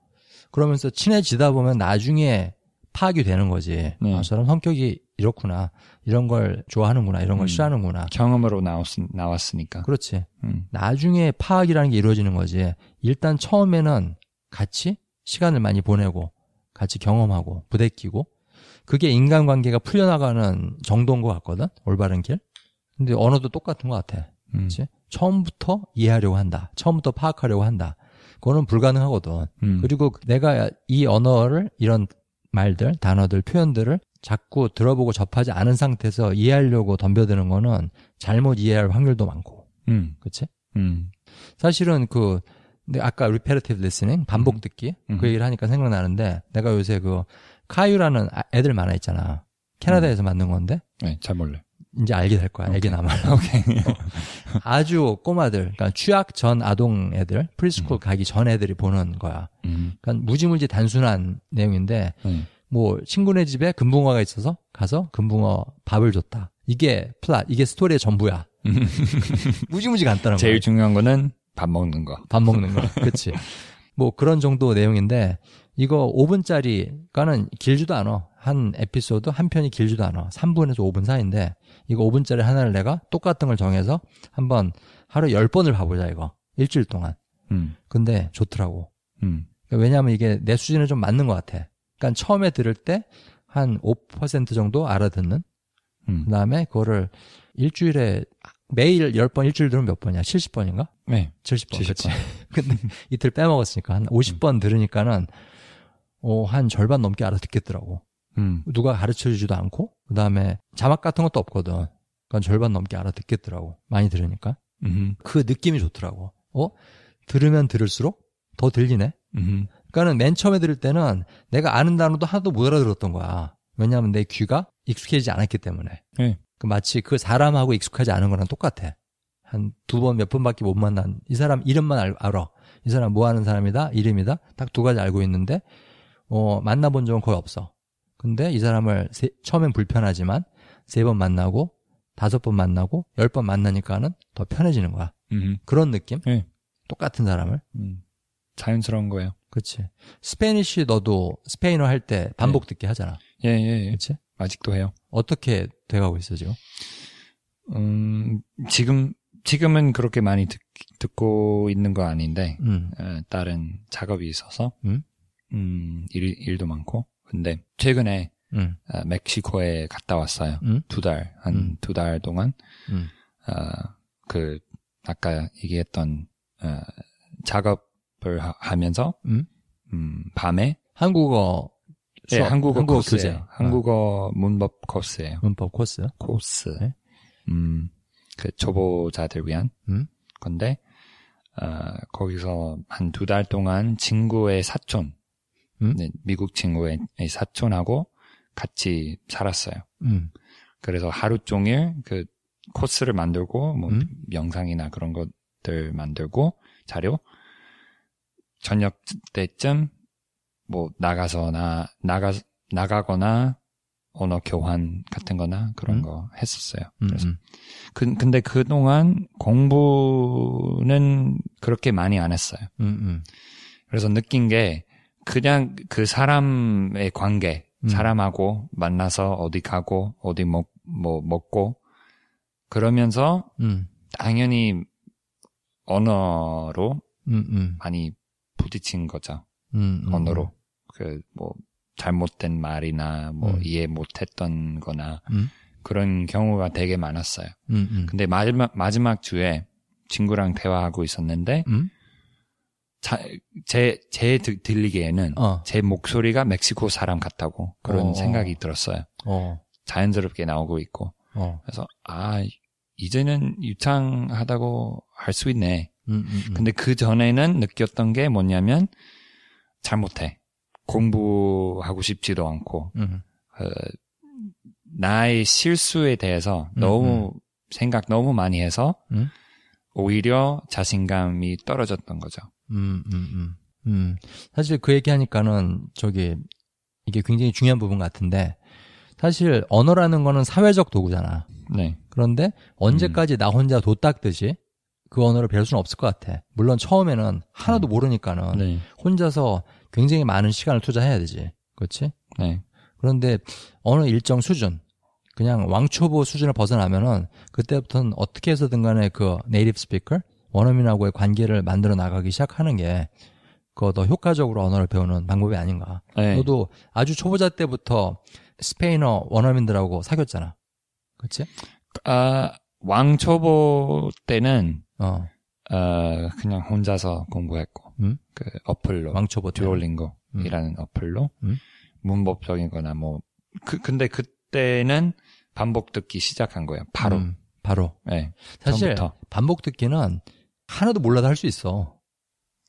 Speaker 1: 그러면서 친해지다 보면 나중에 파악이 되는 거지.
Speaker 2: 네.
Speaker 1: 아, 저런 성격이 이렇구나. 이런 걸 좋아하는구나. 이런 걸
Speaker 2: 음.
Speaker 1: 싫어하는구나.
Speaker 2: 경험으로 나왔, 나왔으니까.
Speaker 1: 그렇지.
Speaker 2: 음.
Speaker 1: 나중에 파악이라는 게 이루어지는 거지. 일단 처음에는 같이 시간을 많이 보내고 같이 경험하고 부대끼고 그게 인간관계가 풀려나가는 정도인 것 같거든. 올바른 길. 근데 언어도 똑같은 것 같아.
Speaker 2: 음.
Speaker 1: 그렇지? 처음부터 이해하려고 한다. 처음부터 파악하려고 한다. 그거는 불가능하거든.
Speaker 2: 음.
Speaker 1: 그리고 내가 이 언어를 이런 말들, 단어들, 표현들을 자꾸 들어보고 접하지 않은 상태에서 이해하려고 덤벼드는 거는 잘못 이해할 확률도 많고.
Speaker 2: 음.
Speaker 1: 그렇지?
Speaker 2: 음.
Speaker 1: 사실은 그 근데 아까 repetitive listening 반복 듣기
Speaker 2: 음.
Speaker 1: 그 얘기를 하니까 생각나는데 내가 요새 그 카유라는 아- 애들 만화 있잖아. 캐나다에서 만든 건데
Speaker 2: 네, 잘 몰래.
Speaker 1: 이제 알게 될 거야. 애기 나말.
Speaker 2: 오케이.
Speaker 1: 아주 꼬마들, 그러니까 취학 전 아동 애들, preschool 가기 전 애들이 보는 거야.
Speaker 2: 음.
Speaker 1: 그러니까 무지무지 단순한 내용인데
Speaker 2: 네.
Speaker 1: 뭐 친구네 집에 금붕어가 있어서 가서 금붕어 밥을 줬다. 이게 플롯, 이게 스토리의 전부야. 무지무지 간단한
Speaker 2: 제일
Speaker 1: 거야.
Speaker 2: 중요한 거는 밥 먹는 거.
Speaker 1: 밥 먹는 거. 그치. 뭐 그런 정도 내용인데 이거 5분짜리가는 길지도 않아. 한 에피소드 한 편이 길지도 않아. 3분에서 5분 사이인데 이거 5분짜리 하나를 내가 똑같은 걸 정해서 한번 하루 10번을 봐보자 이거. 일주일 동안.
Speaker 2: 음.
Speaker 1: 근데 좋더라고.
Speaker 2: 음.
Speaker 1: 그러니까 왜냐하면 이게 내 수준에 좀 맞는 것 같아. 그러니까 처음에 들을 때 한 5% 정도 알아듣는.
Speaker 2: 음.
Speaker 1: 그 다음에 그거를 일주일에 매일 10번 일주일 들으면 몇 번이야? 70번인가?
Speaker 2: 네.
Speaker 1: 70번.
Speaker 2: 70번.
Speaker 1: 그치. 근데 이틀 빼먹었으니까 한 50번 들으니까는 어, 한 절반 넘게 알아듣겠더라고.
Speaker 2: 음.
Speaker 1: 누가 가르쳐 주지도 않고 그다음에 자막 같은 것도 없거든. 그러니까 절반 넘게 알아듣겠더라고. 많이 들으니까.
Speaker 2: 음.
Speaker 1: 그 느낌이 좋더라고. 어? 들으면 들을수록 더 들리네.
Speaker 2: 음.
Speaker 1: 그러니까는 맨 처음에 들을 때는 내가 아는 단어도 하나도 못 알아들었던 거야. 왜냐하면 내 귀가 익숙해지지 않았기 때문에.
Speaker 2: 네.
Speaker 1: 그 마치 그 사람하고 익숙하지 않은 거랑 똑같아. 한 두 번, 몇 번밖에 못 만난 이 사람 이름만 알, 알아. 이 사람 뭐 하는 사람이다, 이름이다. 딱 두 가지 알고 있는데 어, 만나본 적은 거의 없어. 근데 이 사람을 세- 처음엔 불편하지만 세 번 만나고 다섯 번 만나고 열 번 만나니까는 더 편해지는 거야.
Speaker 2: 음.
Speaker 1: 그런 느낌?
Speaker 2: 네.
Speaker 1: 똑같은 사람을.
Speaker 2: 음. 자연스러운 거예요.
Speaker 1: 그렇지. Spanish 너도 스페인어 할 때 반복 듣기 하잖아.
Speaker 2: 예, 예, 예.
Speaker 1: 그렇지?
Speaker 2: 아직도 해요.
Speaker 1: 어떻게 돼가고 있어 지금?
Speaker 2: 음, 지금, 지금은 그렇게 많이 듣, 듣고 있는 거 아닌데,
Speaker 1: 음.
Speaker 2: 어, 다른 작업이 있어서,
Speaker 1: 음?
Speaker 2: 음, 일, 일도 많고. 근데, 최근에,
Speaker 1: 음.
Speaker 2: 어, 멕시코에 갔다 왔어요.
Speaker 1: 음?
Speaker 2: 두 달, 한
Speaker 1: 음.
Speaker 2: 두달 동안,
Speaker 1: 음.
Speaker 2: 어, 그, 아까 얘기했던, 어, 작업 을 하, 면서
Speaker 1: 음?
Speaker 2: 음, 밤에,
Speaker 1: 한국어
Speaker 2: 네,
Speaker 1: 수업,
Speaker 2: 한국어,
Speaker 1: 한국어
Speaker 2: 코스예요.
Speaker 1: 교재. 어,
Speaker 2: 한국어 문법 코스예요.
Speaker 1: 문법 코스.
Speaker 2: 코스.
Speaker 1: 네.
Speaker 2: 음, 그 초보자들 위한
Speaker 1: 음?
Speaker 2: 건데, 어, 거기서 한 두 달 동안 친구의 사촌,
Speaker 1: 음?
Speaker 2: 네, 미국 친구의 사촌하고 같이 살았어요.
Speaker 1: 음.
Speaker 2: 그래서 하루 종일 그 코스를 만들고, 뭐,
Speaker 1: 음?
Speaker 2: 영상이나 그런 것들 만들고, 자료, 저녁 때쯤, 뭐, 나가서나, 나가, 나가거나, 언어 교환 같은 거나 그런
Speaker 1: 음?
Speaker 2: 거 했었어요.
Speaker 1: 음.
Speaker 2: 그래서
Speaker 1: 음.
Speaker 2: 그, 근데 그동안 공부는 그렇게 많이 안 했어요.
Speaker 1: 음. 음.
Speaker 2: 그래서 느낀 게 그냥 그 사람의 관계,
Speaker 1: 음.
Speaker 2: 사람하고 만나서 어디 가고 어디 먹, 뭐 먹고 그러면서
Speaker 1: 음.
Speaker 2: 당연히 언어로. 많이 부딪힌 거죠.
Speaker 1: 음. 음.
Speaker 2: 언어로. 그 뭐 잘못된 말이나 뭐
Speaker 1: 음.
Speaker 2: 이해 못했던 거나
Speaker 1: 음.
Speaker 2: 그런 경우가 되게 많았어요.
Speaker 1: 음. 음.
Speaker 2: 근데 마지막, 마지막 주에 친구랑 대화하고 있었는데,
Speaker 1: 음.
Speaker 2: 자, 제, 제 드- 들리기에는
Speaker 1: 어.
Speaker 2: 제 목소리가 멕시코 사람 같다고 그런
Speaker 1: 어.
Speaker 2: 생각이 들었어요.
Speaker 1: 어.
Speaker 2: 자연스럽게 나오고 있고.
Speaker 1: 어.
Speaker 2: 그래서, 아, 이제는 유창하다고 할 수 있네.
Speaker 1: 음. 음. 음.
Speaker 2: 근데 그 전에는 느꼈던 게 뭐냐면, 잘못해. 공부하고 싶지도 않고,
Speaker 1: 음.
Speaker 2: 어, 나의 실수에 대해서
Speaker 1: 음,
Speaker 2: 너무 생각 너무 많이 해서
Speaker 1: 음?
Speaker 2: 오히려 자신감이 떨어졌던 거죠.
Speaker 1: 음, 음, 음. 음. 사실 그 얘기하니까는 저기 이게 굉장히 중요한 부분 같은데 사실 언어라는 거는 사회적 도구잖아.
Speaker 2: 네.
Speaker 1: 그런데 언제까지 나 혼자 도 닦듯이 그 언어를 배울 수는 없을 것 같아. 물론 처음에는 하나도 모르니까는
Speaker 2: 네.
Speaker 1: 혼자서 굉장히 많은 시간을 투자해야 되지. 그렇지?
Speaker 2: 네.
Speaker 1: 그런데 어느 일정 수준, 그냥 왕초보 수준을 벗어나면은 그때부터는 어떻게 해서든 간에 그 네이티브 스피커, 원어민하고의 관계를 만들어 나가기 시작하는 게 그거 더 효과적으로 언어를 배우는 방법이 아닌가.
Speaker 2: 네.
Speaker 1: 너도 아주 초보자 때부터 스페인어 원어민들하고 사귀었잖아. 그치?
Speaker 2: 아, 왕초보 때는
Speaker 1: 어,
Speaker 2: 어, 그냥 혼자서 공부했고
Speaker 1: 음?
Speaker 2: 그 어플로
Speaker 1: 왕초보 때.
Speaker 2: 듀오링고이라는 어플로
Speaker 1: 음?
Speaker 2: 문법적인 거나 뭐 그, 근데 그때는 반복 듣기 시작한 거예요. 바로.
Speaker 1: 음, 바로.
Speaker 2: 네.
Speaker 1: 사실
Speaker 2: 처음부터.
Speaker 1: 반복 듣기는 하나도 몰라도 할 수 있어.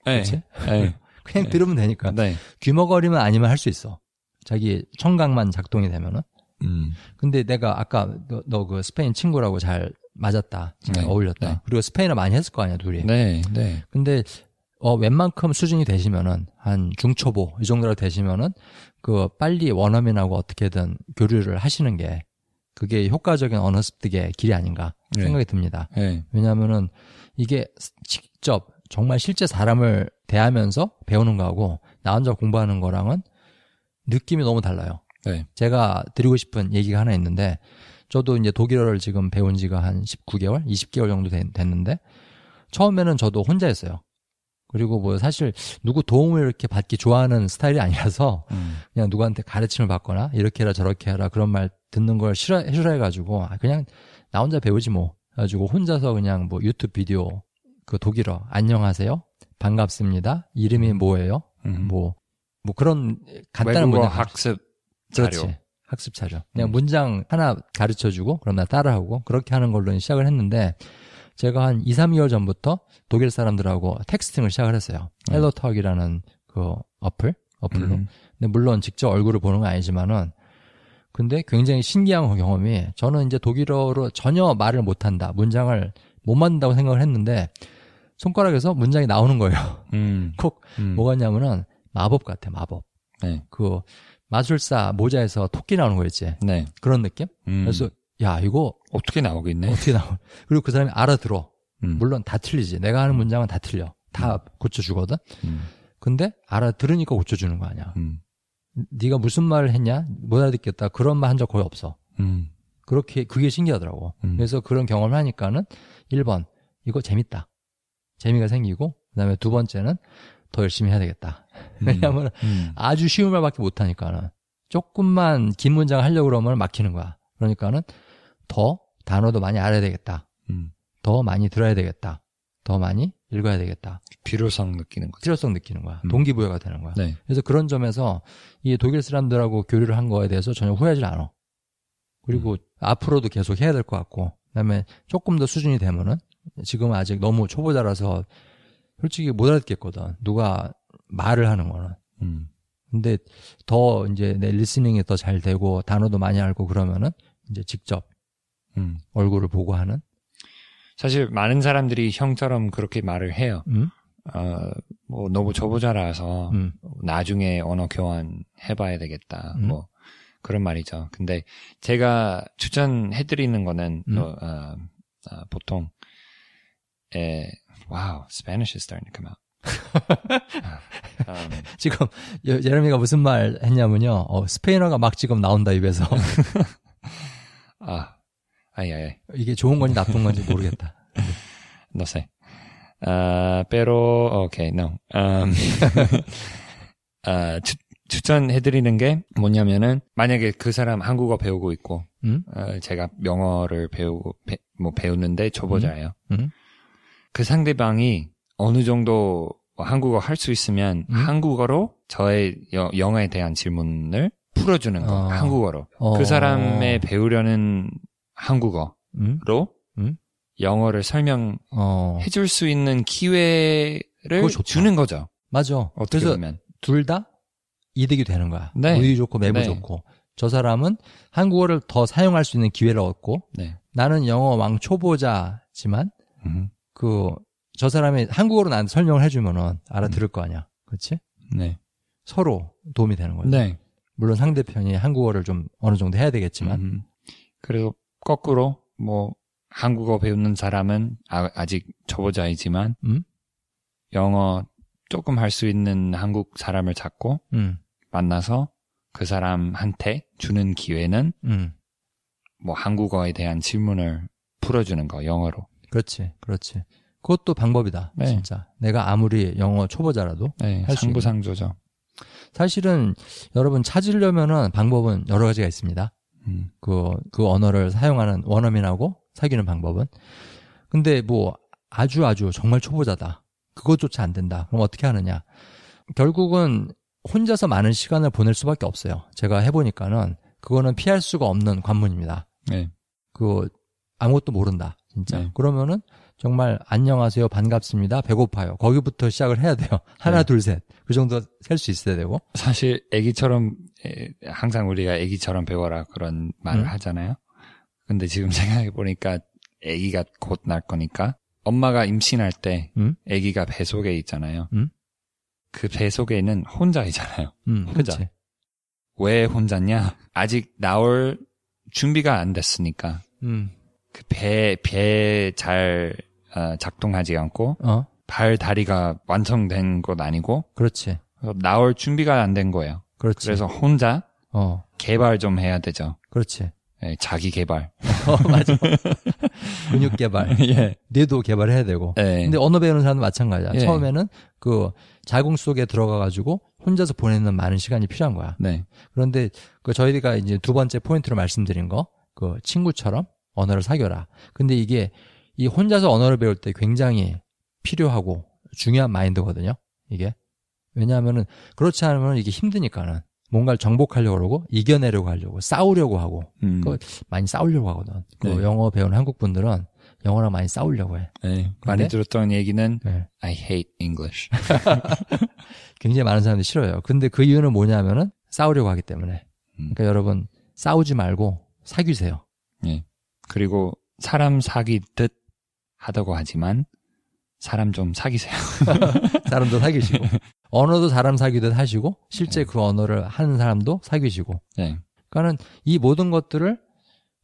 Speaker 2: 네.
Speaker 1: 그치?
Speaker 2: 네.
Speaker 1: 그냥
Speaker 2: 네.
Speaker 1: 들으면 되니까.
Speaker 2: 네.
Speaker 1: 귀머거리면 아니면 할 수 있어. 자기 청각만 작동이 되면은.
Speaker 2: 음.
Speaker 1: 근데 내가 아까 너그 스페인 친구라고 잘 맞았다. 잘
Speaker 2: 네,
Speaker 1: 어울렸다.
Speaker 2: 네.
Speaker 1: 그리고 스페인어 많이 했을 거 아니야, 둘이.
Speaker 2: 네. 네.
Speaker 1: 근데 어 웬만큼 수준이 되시면은 한 중초보 이 정도로 되시면은 그 빨리 원어민하고 어떻게든 교류를 하시는 게 그게 효과적인 언어 습득의 길이 아닌가
Speaker 2: 네.
Speaker 1: 생각이 듭니다.
Speaker 2: 네.
Speaker 1: 왜냐하면은 이게 직접 정말 실제 사람을 대하면서 배우는 거하고 나 혼자 공부하는 거랑은 느낌이 너무 달라요.
Speaker 2: 네.
Speaker 1: 제가 드리고 싶은 얘기가 하나 있는데 저도 이제 독일어를 지금 배운 지가 한 19개월, 20개월 정도 된- 됐는데 처음에는 저도 혼자 했어요. 그리고 뭐 사실 누구 도움을 이렇게 받기 좋아하는 스타일이 아니라서
Speaker 2: 음.
Speaker 1: 그냥 누구한테 가르침을 받거나 이렇게 해라 저렇게 해라 그런 말 듣는 걸 싫어 싫어해 가지고 아, 그냥 나 혼자 배우지 뭐 가지고 혼자서 그냥 뭐 유튜브 비디오 그 독일어 안녕하세요 반갑습니다 이름이 뭐예요
Speaker 2: 음.
Speaker 1: 뭐뭐 그런 간단한 문장
Speaker 2: 학습 자료.
Speaker 1: 그렇지. 학습 자료. 그냥
Speaker 2: 음.
Speaker 1: 문장 하나 가르쳐 주고 그럼 나 따라하고 그렇게 하는 걸로 시작을 했는데 제가 한 2, 3개월 전부터 독일 사람들하고 texting을 시작을 했어요.
Speaker 2: 음.
Speaker 1: HelloTalk이라는 그 어플 어플로.
Speaker 2: 음.
Speaker 1: 근데 물론 직접 얼굴을 보는 건 아니지만은 근데 굉장히 신기한 경험이 저는 이제 독일어로 전혀 말을 못 한다. 문장을 못 만든다고 생각을 했는데 손가락에서 문장이 나오는 거예요.
Speaker 2: 음.
Speaker 1: 콕
Speaker 2: 음.
Speaker 1: 뭐가냐면은 마법 같아. 마법.
Speaker 2: 네.
Speaker 1: 그 마술사 모자에서 토끼 나오는 거 있지.
Speaker 2: 네.
Speaker 1: 그런 느낌?
Speaker 2: 음.
Speaker 1: 그래서 야 이거
Speaker 2: 어떻게 나오겠네.
Speaker 1: 어떻게 나오? 그리고 그 사람이 알아들어.
Speaker 2: 음.
Speaker 1: 물론 다 틀리지. 내가 하는 문장은 다 틀려. 다 고쳐주거든.
Speaker 2: 음.
Speaker 1: 근데 알아들으니까 고쳐주는 거 아니야.
Speaker 2: 음.
Speaker 1: 네가 무슨 말을 했냐? 못 알아듣겠다. 그런 말 한 적 거의 없어.
Speaker 2: 음.
Speaker 1: 그렇게 그게 신기하더라고.
Speaker 2: 음.
Speaker 1: 그래서 그런 경험을 하니까는 1번 이거 재밌다. 재미가 생기고 그다음에 두 번째는 더 열심히 해야 되겠다. 왜냐하면
Speaker 2: 음.
Speaker 1: 아주 쉬운 말밖에 못 하니까는 조금만 긴 문장 하려고 그러면 막히는 거야. 그러니까는 더 단어도 많이 알아야 되겠다.
Speaker 2: 음.
Speaker 1: 더 많이 들어야 되겠다. 더 많이 읽어야 되겠다.
Speaker 2: 필요성 느끼는 거죠.
Speaker 1: 필요성 느끼는 거야.
Speaker 2: 음.
Speaker 1: 동기부여가 되는 거야.
Speaker 2: 네.
Speaker 1: 그래서 그런 점에서 이 독일 사람들하고 교류를 한 거에 대해서 전혀 후회하지 않아. 그리고
Speaker 2: 음.
Speaker 1: 앞으로도 계속 해야 될 것 같고, 그다음에 조금 더 수준이 되면은 지금 아직 너무 초보자라서 솔직히 못 알아듣겠거든. 누가 말을 하는 거는.
Speaker 2: 음.
Speaker 1: 근데 더 이제 내 리스닝이 더 잘 되고 단어도 많이 알고 그러면은 이제 직접
Speaker 2: 음.
Speaker 1: 얼굴을 보고 하는.
Speaker 2: 사실 많은 사람들이 형처럼 그렇게 말을 해요.
Speaker 1: 음?
Speaker 2: 어, 뭐 너무 초보자라서
Speaker 1: 음.
Speaker 2: 나중에 언어 교환 해봐야 되겠다.
Speaker 1: 음.
Speaker 2: 뭐 그런 말이죠. 근데 제가 추천해드리는 거는
Speaker 1: 음.
Speaker 2: 어, 어, 어, 보통 에, wow, Spanish is starting to come out. 음,
Speaker 1: 지금 여- 예레미가 무슨 말 했냐면요. 어, 스페인어가 막 지금 나온다 입에서.
Speaker 2: 아, 아이, 아이,
Speaker 1: 이게 좋은 건지 나쁜 건지 모르겠다.
Speaker 2: no sé. 아, pero, okay, no. 음, 아, 추, 추천해드리는 게 뭐냐면은, 만약에 그 사람 한국어 배우고 있고,
Speaker 1: 음?
Speaker 2: 어, 제가 영어를 배우고, 배, 뭐 배우는데 초보자예요.
Speaker 1: 음?
Speaker 2: 그 상대방이 어느 정도 한국어 할 수 있으면
Speaker 1: 음?
Speaker 2: 한국어로 저의 여- 영어에 대한 질문을 풀어주는 거,
Speaker 1: 어.
Speaker 2: 한국어로.
Speaker 1: 어.
Speaker 2: 그 사람의 배우려는 한국어로
Speaker 1: 음? 음?
Speaker 2: 영어를 설명해
Speaker 1: 어.
Speaker 2: 줄수 있는 기회를. 주는 거죠.
Speaker 1: 맞아.
Speaker 2: 어떻게
Speaker 1: 그래서
Speaker 2: 보면.
Speaker 1: 둘 다 이득이 되는 거야.
Speaker 2: 네.
Speaker 1: 우위 좋고 매부
Speaker 2: 네.
Speaker 1: 좋고. 저 사람은 한국어를 더 사용할 수 있는 기회를 얻고
Speaker 2: 네.
Speaker 1: 나는 영어 왕 초보자지만
Speaker 2: 음.
Speaker 1: 그 저 사람이 한국어로 나한테 설명을 해주면은 알아들을 거 아니야. 그렇지?
Speaker 2: 네.
Speaker 1: 서로 도움이 되는 거죠.
Speaker 2: 네.
Speaker 1: 물론 상대편이 한국어를 좀 어느 정도 해야 되겠지만
Speaker 2: 음. 그리고 거꾸로 뭐 한국어 배우는 사람은 아, 직 초보자이지만
Speaker 1: 음?
Speaker 2: 영어 조금 할 수 있는 한국 사람을 찾고
Speaker 1: 음.
Speaker 2: 만나서 그 사람한테 주는 기회는
Speaker 1: 음.
Speaker 2: 뭐 한국어에 대한 질문을 풀어주는 거 영어로.
Speaker 1: 그렇지, 그렇지. 그것도 방법이다.
Speaker 2: 네.
Speaker 1: 진짜. 내가 아무리 영어 초보자라도
Speaker 2: 네,
Speaker 1: 할수
Speaker 2: 상부상조죠.
Speaker 1: 사실은 여러분 찾으려면은 방법은 여러 가지가 있습니다.
Speaker 2: 음,
Speaker 1: 그, 그 언어를 사용하는 원어민하고 사귀는 방법은. 근데 뭐 아주 아주 정말 초보자다. 그것조차 안 된다. 그럼 어떻게 하느냐. 결국은 혼자서 많은 시간을 보낼 수밖에 없어요. 제가 해보니까는 그거는 피할 수가 없는 관문입니다.
Speaker 2: 네,
Speaker 1: 그 아무것도 모른다. 진짜.
Speaker 2: 네.
Speaker 1: 그러면은 정말 안녕하세요. 반갑습니다. 배고파요. 거기부터 시작을 해야 돼요. 하나,
Speaker 2: 네.
Speaker 1: 둘, 셋. 그 정도 셀 수 있어야 되고.
Speaker 2: 사실 애기처럼 에, 항상 우리가 애기처럼 배워라 그런 말을
Speaker 1: 음.
Speaker 2: 하잖아요. 근데 지금 생각해 보니까 애기가 곧 날 거니까 엄마가 임신할 때
Speaker 1: 음?
Speaker 2: 애기가 배 속에 있잖아요.
Speaker 1: 음?
Speaker 2: 그배 속에는 혼자이잖아요.
Speaker 1: 음,
Speaker 2: 혼자.
Speaker 1: 그치.
Speaker 2: 왜 혼자냐? 아직 나올 준비가 안 됐으니까
Speaker 1: 음,
Speaker 2: 그 배 배잘 어, 작동하지 않고
Speaker 1: 어,
Speaker 2: 발 다리가 완성된 것 아니고
Speaker 1: 그렇지.
Speaker 2: 나올 준비가 안 된 거예요.
Speaker 1: 그렇지.
Speaker 2: 그래서 혼자
Speaker 1: 어,
Speaker 2: 개발 좀 해야 되죠.
Speaker 1: 그렇지.
Speaker 2: 예, 자기 개발.
Speaker 1: 어, 맞아. 근육 개발.
Speaker 2: 예.
Speaker 1: 뇌도 개발해야 되고.
Speaker 2: 예.
Speaker 1: 근데 언어 배우는 사람도 마찬가지야.
Speaker 2: 예.
Speaker 1: 처음에는 그 자궁 속에 들어가 가지고 혼자서 보내는 많은 시간이 필요한 거야.
Speaker 2: 네.
Speaker 1: 그런데 그 저희가 이제 두 번째 포인트로 말씀드린 거, 그 친구처럼 언어를 사귀어라. 근데 이게 이 혼자서 언어를 배울 때 굉장히 필요하고 중요한 마인드거든요. 이게 왜냐하면은 그렇지 않으면 이게 힘드니까는 뭔가를 정복하려고 그러고 이겨내려고 하려고 싸우려고 하고
Speaker 2: 음.
Speaker 1: 그 많이 싸우려고 하거든. 그
Speaker 2: 네.
Speaker 1: 영어 배우는 한국 분들은 영어랑 많이 싸우려고 해.
Speaker 2: 네. 많이 들었던 얘기는
Speaker 1: 네.
Speaker 2: I hate English.
Speaker 1: 굉장히 많은 사람들이 싫어요. 근데 그 이유는 뭐냐면은 싸우려고 하기 때문에.
Speaker 2: 음.
Speaker 1: 그러니까 여러분 싸우지 말고 사귀세요.
Speaker 2: 예. 그리고 사람 사귀듯 하다고 하지만 사람 좀 사귀세요.
Speaker 1: 사람도 사귀시고 언어도 사람 사귀듯 하시고 실제 그 언어를 하는 사람도 사귀시고.
Speaker 2: 네.
Speaker 1: 그러니까는 이 모든 것들을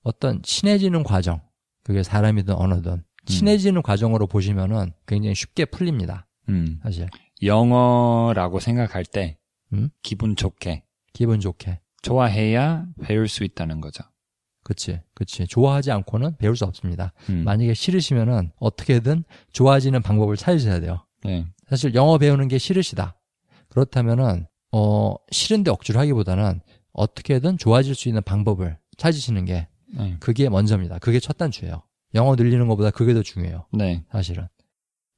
Speaker 1: 어떤 친해지는 과정, 그게 사람이든 언어든 친해지는 과정으로 보시면은 굉장히 쉽게 풀립니다.
Speaker 2: 음.
Speaker 1: 사실
Speaker 2: 영어라고 생각할 때
Speaker 1: 음?
Speaker 2: 기분 좋게
Speaker 1: 기분 좋게.
Speaker 2: 좋아해야 배울 수 있다는 거죠.
Speaker 1: 그치, 그치. 좋아하지 않고는 배울 수 없습니다.
Speaker 2: 음.
Speaker 1: 만약에 싫으시면은 어떻게든 좋아지는 방법을 찾으셔야 돼요.
Speaker 2: 네.
Speaker 1: 사실 영어 배우는 게 싫으시다. 그렇다면은 어 싫은데 억지로 하기보다는 어떻게든 좋아질 수 있는 방법을 찾으시는 게
Speaker 2: 네.
Speaker 1: 그게 먼저입니다. 그게 첫 단추예요. 영어 늘리는 것보다 그게 더 중요해요.
Speaker 2: 네.
Speaker 1: 사실은.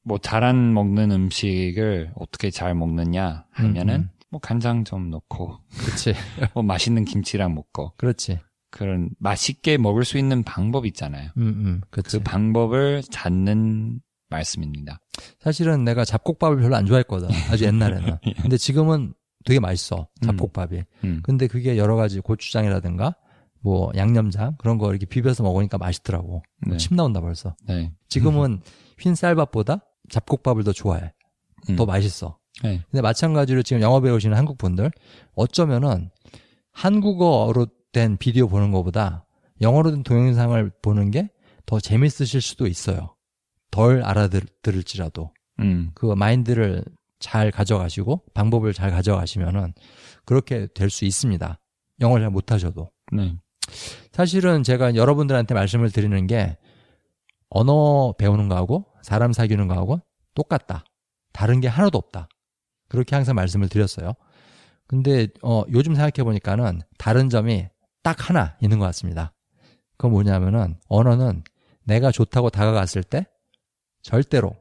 Speaker 2: 뭐 잘안 먹는 음식을 어떻게 잘 먹느냐 하면은
Speaker 1: 음, 음.
Speaker 2: 뭐 간장 좀 넣고
Speaker 1: 그치.
Speaker 2: 뭐 맛있는 김치랑 먹고
Speaker 1: 그렇지.
Speaker 2: 그런 맛있게 먹을 수 있는 방법 있잖아요.
Speaker 1: 음, 음. 그치.
Speaker 2: 그 방법을 찾는 말씀입니다.
Speaker 1: 사실은 내가 잡곡밥을 별로 안 좋아했거든. 아주 옛날에는.
Speaker 2: 예.
Speaker 1: 근데 지금은 되게 맛있어. 잡곡밥이.
Speaker 2: 음.
Speaker 1: 근데 그게 여러 가지 고추장이라든가 뭐 양념장 그런 거 이렇게 비벼서 먹으니까 맛있더라고.
Speaker 2: 네.
Speaker 1: 침 나온다 벌써.
Speaker 2: 네.
Speaker 1: 지금은 흰 쌀밥보다 잡곡밥을 더 좋아해.
Speaker 2: 음.
Speaker 1: 더 맛있어.
Speaker 2: 네.
Speaker 1: 근데 마찬가지로 지금 영어 배우시는 한국 분들 어쩌면은 한국어로 된 비디오 보는 것보다 영어로 된 동영상을 보는 게 더 재밌으실 수도 있어요. 덜 알아들을지라도
Speaker 2: 음.
Speaker 1: 그 마인드를 잘 가져가시고 방법을 잘 가져가시면은 그렇게 될 수 있습니다. 영어를 잘 못하셔도.
Speaker 2: 네.
Speaker 1: 사실은 제가 여러분들한테 말씀을 드리는 게 언어 배우는 거하고 사람 사귀는 거하고 똑같다. 다른 게 하나도 없다. 그렇게 항상 말씀을 드렸어요. 근데 어 요즘 생각해 보니까는 다른 점이 딱 하나 있는 것 같습니다. 그건 뭐냐면은 언어는 내가 좋다고 다가갔을 때 절대로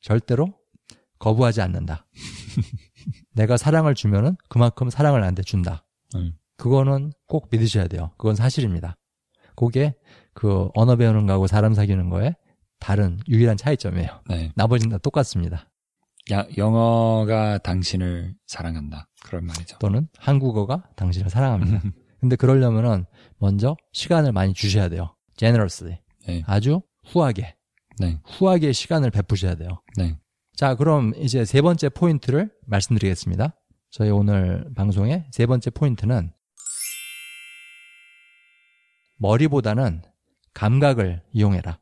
Speaker 1: 절대로 거부하지 않는다. 내가 사랑을 주면은 그만큼 사랑을 나한테 준다.
Speaker 2: 음.
Speaker 1: 그거는 꼭 믿으셔야 돼요. 그건 사실입니다. 그게 그 언어 배우는 거하고 사람 사귀는 거에 다른 유일한 차이점이에요.
Speaker 2: 네.
Speaker 1: 나머지는 다 똑같습니다.
Speaker 2: 야, 영어가 당신을 사랑한다. 그런 말이죠.
Speaker 1: 또는 한국어가 당신을 사랑합니다. 근데 그러려면은 먼저 시간을 많이 주셔야 돼요. generously.
Speaker 2: 네.
Speaker 1: 아주 후하게.
Speaker 2: 네.
Speaker 1: 후하게 시간을 베푸셔야 돼요.
Speaker 2: 네.
Speaker 1: 자, 그럼 이제 세 번째 포인트를 말씀드리겠습니다. 저희 오늘 방송의 세 번째 포인트는 머리보다는 감각을 이용해라.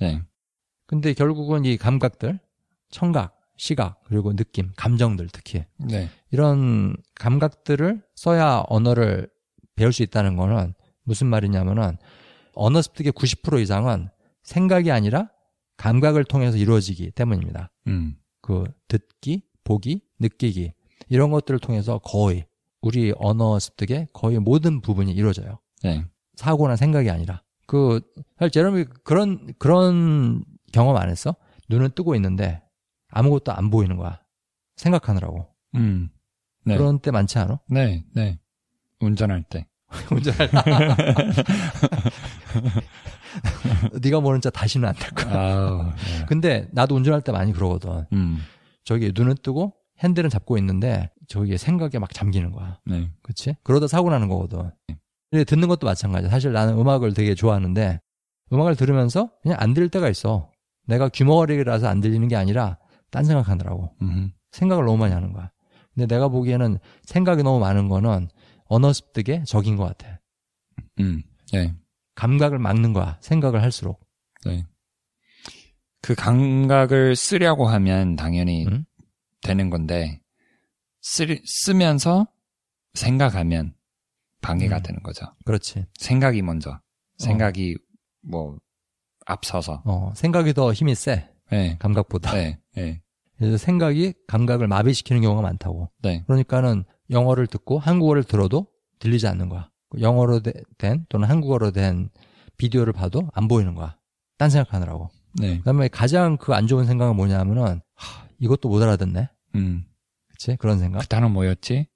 Speaker 2: 네.
Speaker 1: 근데 결국은 이 감각들, 청각, 시각, 그리고 느낌, 감정들 특히.
Speaker 2: 네.
Speaker 1: 이런 감각들을 써야 언어를 배울 수 있다는 거는 무슨 말이냐면은 언어 습득의 90% 이상은 생각이 아니라 감각을 통해서 이루어지기 때문입니다.
Speaker 2: 음.
Speaker 1: 그 듣기, 보기, 느끼기 이런 것들을 통해서 거의 우리 언어 습득의 거의 모든 부분이 이루어져요.
Speaker 2: 네.
Speaker 1: 사고나 생각이 아니라 그 사실 제롬이 그런 그런 경험 안 했어? 눈은 뜨고 있는데 아무것도 안 보이는 거야. 생각하느라고.
Speaker 2: 음. 네.
Speaker 1: 그런 때 많지 않아?
Speaker 2: 네. 네. 운전할 때.
Speaker 1: 운전할 때. 네가 모른 차 다시는 안탈 거야.
Speaker 2: 아우. 네.
Speaker 1: 근데 나도 운전할 때 많이 그러거든.
Speaker 2: 음.
Speaker 1: 저기 눈은 뜨고 핸들은 잡고 있는데 저기 생각에 막 잠기는 거야.
Speaker 2: 네.
Speaker 1: 그치? 그러다 사고 나는 거거든. 근데 듣는 것도 마찬가지야. 사실 나는 음악을 되게 좋아하는데 음악을 들으면서 그냥 안 들릴 때가 있어. 내가 귀머거리라서 안 들리는 게 아니라 딴 생각하느라고.
Speaker 2: 음.
Speaker 1: 생각을 너무 많이 하는 거야. 근데 내가 보기에는 생각이 너무 많은 거는 언어 습득의 적인 것 같아.
Speaker 2: 음. 네.
Speaker 1: 감각을 막는 거야. 생각을 할수록.
Speaker 2: 네. 그 감각을 쓰려고 하면 당연히
Speaker 1: 음?
Speaker 2: 되는 건데 쓰, 쓰면서 생각하면 방해가
Speaker 1: 음.
Speaker 2: 되는 거죠.
Speaker 1: 그렇지.
Speaker 2: 생각이 먼저. 생각이 뭐 앞서서.
Speaker 1: 어, 생각이 더 힘이 세.
Speaker 2: 네.
Speaker 1: 감각보다.
Speaker 2: 네. 네.
Speaker 1: 그래서 생각이 감각을 마비시키는 경우가 많다고.
Speaker 2: 네.
Speaker 1: 그러니까는 영어를 듣고 한국어를 들어도 들리지 않는 거야. 영어로 되- 된 또는 한국어로 된 비디오를 봐도 안 보이는 거야. 딴 생각하느라고.
Speaker 2: 네.
Speaker 1: 그다음에 가장 그 안 좋은 생각은 뭐냐면은 하, 이것도 못 알아듣네.
Speaker 2: 음.
Speaker 1: 그치? 그런 생각.
Speaker 2: 그 단어 뭐였지?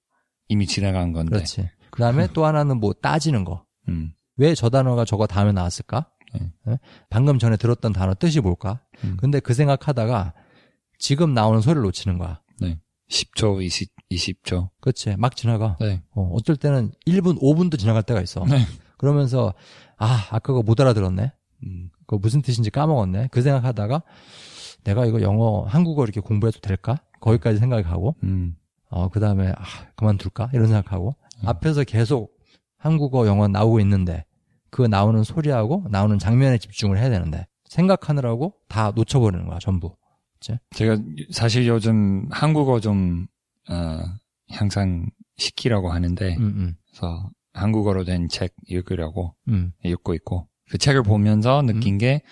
Speaker 2: 이미 지나간 건데.
Speaker 1: 그렇지. 그다음에 또 하나는 뭐 따지는 거.
Speaker 2: 음.
Speaker 1: 왜 저 단어가 저거 다음에 나왔을까?
Speaker 2: 네.
Speaker 1: 예? 방금 전에 들었던 단어 뜻이 뭘까?
Speaker 2: 음.
Speaker 1: 근데 그 생각하다가 지금 나오는 소리를 놓치는 거야.
Speaker 2: 10초, 20, 20초.
Speaker 1: 그렇지. 막 지나가.
Speaker 2: 네.
Speaker 1: 어, 어쩔 때는 1분, 5분도 지나갈 때가 있어.
Speaker 2: 네.
Speaker 1: 그러면서 아, 아까 그거 못 알아들었네.
Speaker 2: 음.
Speaker 1: 그거 무슨 뜻인지 까먹었네. 그 생각하다가 내가 이거 영어, 한국어 이렇게 공부해도 될까? 거기까지 생각하고
Speaker 2: 음.
Speaker 1: 어, 그 다음에 아, 그만둘까? 이런 생각하고
Speaker 2: 음.
Speaker 1: 앞에서 계속 한국어, 영어 나오고 있는데 그 나오는 소리하고 나오는 장면에 집중을 해야 되는데 생각하느라고 다 놓쳐버리는 거야, 전부.
Speaker 2: 제가 사실 요즘 한국어 좀, 어, 향상 시키라고 하는데,
Speaker 1: 음, 음,
Speaker 2: 그래서 한국어로 된 책 읽으려고
Speaker 1: 음,
Speaker 2: 읽고 있고, 그 책을 보면서 느낀 게,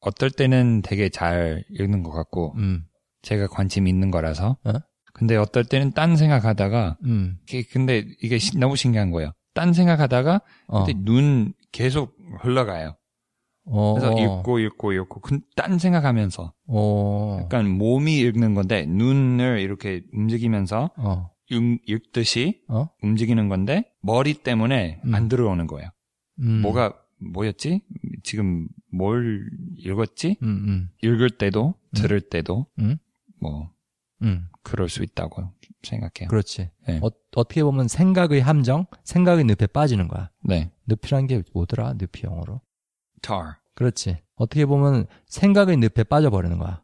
Speaker 2: 어떨 때는 되게 잘 읽는 것 같고,
Speaker 1: 음,
Speaker 2: 제가 관심 있는 거라서,
Speaker 1: 어?
Speaker 2: 근데 어떨 때는 딴 생각하다가,
Speaker 1: 음.
Speaker 2: 근데 이게 시- 너무 신기한 거예요. 딴 생각하다가,
Speaker 1: 어,
Speaker 2: 눈 계속 흘러가요.
Speaker 1: 어,
Speaker 2: 그래서
Speaker 1: 어,
Speaker 2: 읽고 읽고 읽고, 근- 딴 생각하면서,
Speaker 1: 어,
Speaker 2: 약간 몸이 읽는 건데, 눈을 이렇게 움직이면서,
Speaker 1: 어,
Speaker 2: 읽, 읽듯이
Speaker 1: 어,
Speaker 2: 움직이는 건데, 머리 때문에
Speaker 1: 음.
Speaker 2: 안 들어오는 거예요.
Speaker 1: 음,
Speaker 2: 뭐가, 뭐였지? 지금 뭘 읽었지?
Speaker 1: 음, 음,
Speaker 2: 읽을 때도, 들을 때도,
Speaker 1: 음?
Speaker 2: 뭐,
Speaker 1: 음,
Speaker 2: 그럴 수 있다고 생각해요.
Speaker 1: 그렇지.
Speaker 2: 네.
Speaker 1: 어, 어떻게 보면 생각의 함정, 생각의 늪에 빠지는 거야.
Speaker 2: 네.
Speaker 1: 늪이란 게 뭐더라? 늪이 영어로.
Speaker 2: Tar.
Speaker 1: 그렇지. 어떻게 보면 생각의 늪에 빠져버리는 거야.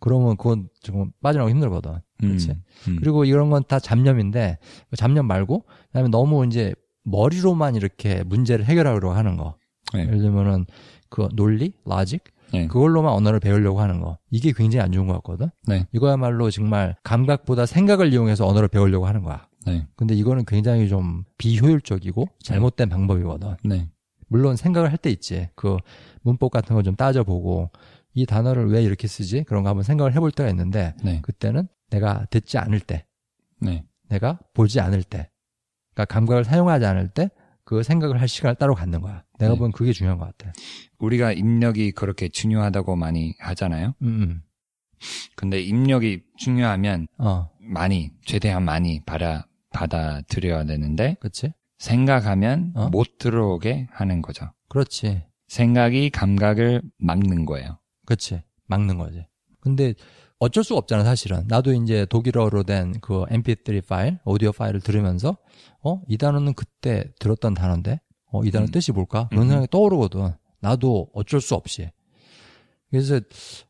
Speaker 1: 그러면 그건 조금 빠져나오기 힘들거든. 그렇지.
Speaker 2: 음, 음.
Speaker 1: 그리고 이런 건 다 잡념인데, 그 잡념 말고, 그다음에 너무 이제 머리로만 이렇게 문제를 해결하려고 하는 거.
Speaker 2: 네.
Speaker 1: 예를 들면은 그 논리, 라직,
Speaker 2: 네.
Speaker 1: 그걸로만 언어를 배우려고 하는 거. 이게 굉장히 안 좋은 것 같거든.
Speaker 2: 네.
Speaker 1: 이거야말로 정말 감각보다 생각을 이용해서 언어를 배우려고 하는 거야.
Speaker 2: 네.
Speaker 1: 근데 이거는 굉장히 좀 비효율적이고 잘못된 방법이거든.
Speaker 2: 네.
Speaker 1: 물론 생각을 할 때 있지. 그 문법 같은 거 좀 따져보고 이 단어를 왜 이렇게 쓰지? 그런 거 한번 생각을 해볼 때가 있는데
Speaker 2: 네.
Speaker 1: 그때는 내가 듣지 않을 때,
Speaker 2: 네.
Speaker 1: 내가 보지 않을 때, 그러니까 감각을 사용하지 않을 때 그 생각을 할 시간을 따로 갖는 거야. 내가
Speaker 2: 네.
Speaker 1: 보면 그게 중요한 것 같아.
Speaker 2: 우리가 입력이 그렇게 중요하다고 많이 하잖아요.
Speaker 1: 음, 음.
Speaker 2: 근데 입력이 중요하면
Speaker 1: 어,
Speaker 2: 많이, 최대한 많이 받아, 받아들여야 되는데,
Speaker 1: 그렇지?
Speaker 2: 생각하면
Speaker 1: 어?
Speaker 2: 못 들어오게 하는 거죠.
Speaker 1: 그렇지.
Speaker 2: 생각이 감각을 막는 거예요.
Speaker 1: 그렇지. 막는 거지. 근데 어쩔 수가 없잖아, 사실은. 나도 이제 독일어로 된 그 mp3 파일, 오디오 파일을 들으면서, 어, 이 단어는 그때 들었던 단어인데, 어, 이 단어
Speaker 2: 음.
Speaker 1: 뜻이 뭘까? 그런
Speaker 2: 음.
Speaker 1: 생각이 떠오르거든. 나도 어쩔 수 없이. 그래서,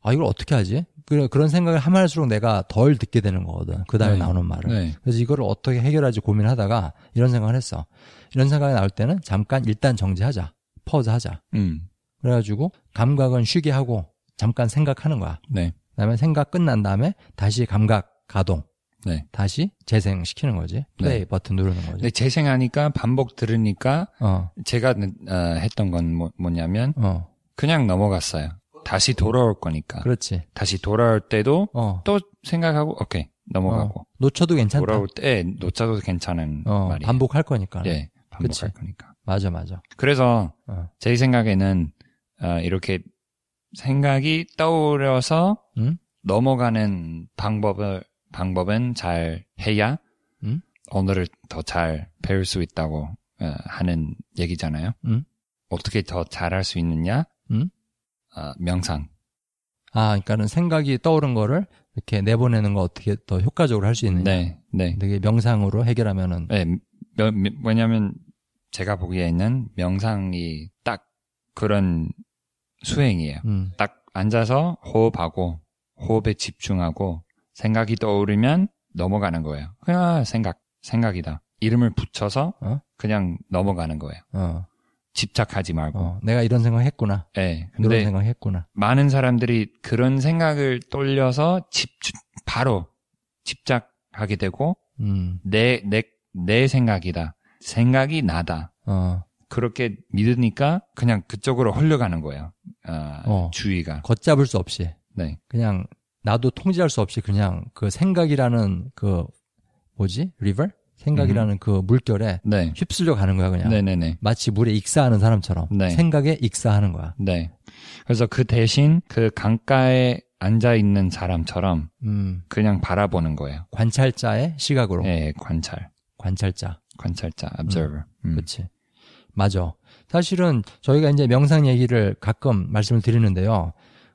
Speaker 1: 아, 이걸 어떻게 하지? 그런 생각을 하면 할수록 내가 덜 듣게 되는 거거든. 그 다음에
Speaker 2: 네.
Speaker 1: 나오는 말을.
Speaker 2: 네.
Speaker 1: 그래서 이거를 어떻게 해결하지 고민하다가 이런 생각을 했어. 이런 생각이 나올 때는 잠깐 일단 정지하자. 퍼즈 하자.
Speaker 2: 음.
Speaker 1: 그래가지고 감각은 쉬게 하고 잠깐 생각하는 거야.
Speaker 2: 네.
Speaker 1: 그다음에 생각 끝난 다음에 다시 감각 가동,
Speaker 2: 네.
Speaker 1: 다시 재생시키는 거지. 플레이
Speaker 2: 네.
Speaker 1: 버튼 누르는 거지.
Speaker 2: 근데 재생하니까 반복 들으니까
Speaker 1: 어,
Speaker 2: 제가 어, 했던 건 뭐, 뭐냐면
Speaker 1: 어,
Speaker 2: 그냥 넘어갔어요. 다시 돌아올 거니까.
Speaker 1: 그렇지.
Speaker 2: 다시 돌아올 때도
Speaker 1: 어,
Speaker 2: 또 생각하고 오케이 넘어가고
Speaker 1: 어, 놓쳐도 괜찮다.
Speaker 2: 돌아올 때 놓쳐도 괜찮은
Speaker 1: 어,
Speaker 2: 말이에요.
Speaker 1: 반복할 거니까.
Speaker 2: 예, 반복할
Speaker 1: 그치.
Speaker 2: 거니까.
Speaker 1: 맞아, 맞아.
Speaker 2: 그래서
Speaker 1: 어,
Speaker 2: 제 생각에는 어, 이렇게 생각이 떠오르서
Speaker 1: 응?
Speaker 2: 넘어가는 방법을 방법은 잘 해야
Speaker 1: 응?
Speaker 2: 언어를 더 잘 배울 수 있다고 어, 하는 얘기잖아요.
Speaker 1: 응?
Speaker 2: 어떻게 더 잘할 수 있느냐?
Speaker 1: 응?
Speaker 2: 어, 명상.
Speaker 1: 아, 그러니까는 생각이 떠오른 거를 이렇게 내보내는 거 어떻게 더 효과적으로 할 수 있느냐.
Speaker 2: 네, 네.
Speaker 1: 되게 명상으로 해결하면은
Speaker 2: 네, 며- 며- 왜냐면 제가 보기에는 명상이 딱 그런 수행이에요.
Speaker 1: 음,
Speaker 2: 딱 앉아서 호흡하고 호흡에 집중하고 생각이 떠오르면 넘어가는 거예요. 그냥 생각, 생각이다. 이름을 붙여서
Speaker 1: 어?
Speaker 2: 그냥 넘어가는 거예요.
Speaker 1: 어,
Speaker 2: 집착하지 말고.
Speaker 1: 어, 내가 이런 생각 했구나.
Speaker 2: 네, 근데
Speaker 1: 생각 했구나.
Speaker 2: 많은 사람들이 그런 생각을 돌려서 집중, 바로 집착하게 되고
Speaker 1: 음,
Speaker 2: 내, 내, 내 생각이다. 생각이 나다.
Speaker 1: 어,
Speaker 2: 그렇게 믿으니까 그냥 그쪽으로 흘러가는 거예요. 아,
Speaker 1: 어.
Speaker 2: 주의가.
Speaker 1: 걷잡을 수 없이
Speaker 2: 네.
Speaker 1: 그냥 나도 통제할 수 없이 그냥 그 생각이라는 그 뭐지? 리버? 생각이라는 그 물결에
Speaker 2: 네.
Speaker 1: 휩쓸려 가는 거야, 그냥.
Speaker 2: 네네네.
Speaker 1: 마치 물에 익사하는 사람처럼
Speaker 2: 네.
Speaker 1: 생각에 익사하는 거야.
Speaker 2: 네. 그래서 그 대신 그 강가에 앉아 있는 사람처럼
Speaker 1: 음,
Speaker 2: 그냥 바라보는 거예요.
Speaker 1: 관찰자의 시각으로.
Speaker 2: 예, 관찰.
Speaker 1: 관찰자.
Speaker 2: 관찰자, observer. 음.
Speaker 1: 그렇지. 맞아. 사실은 저희가 이제 명상 얘기를 가끔 말씀을 드리는데요.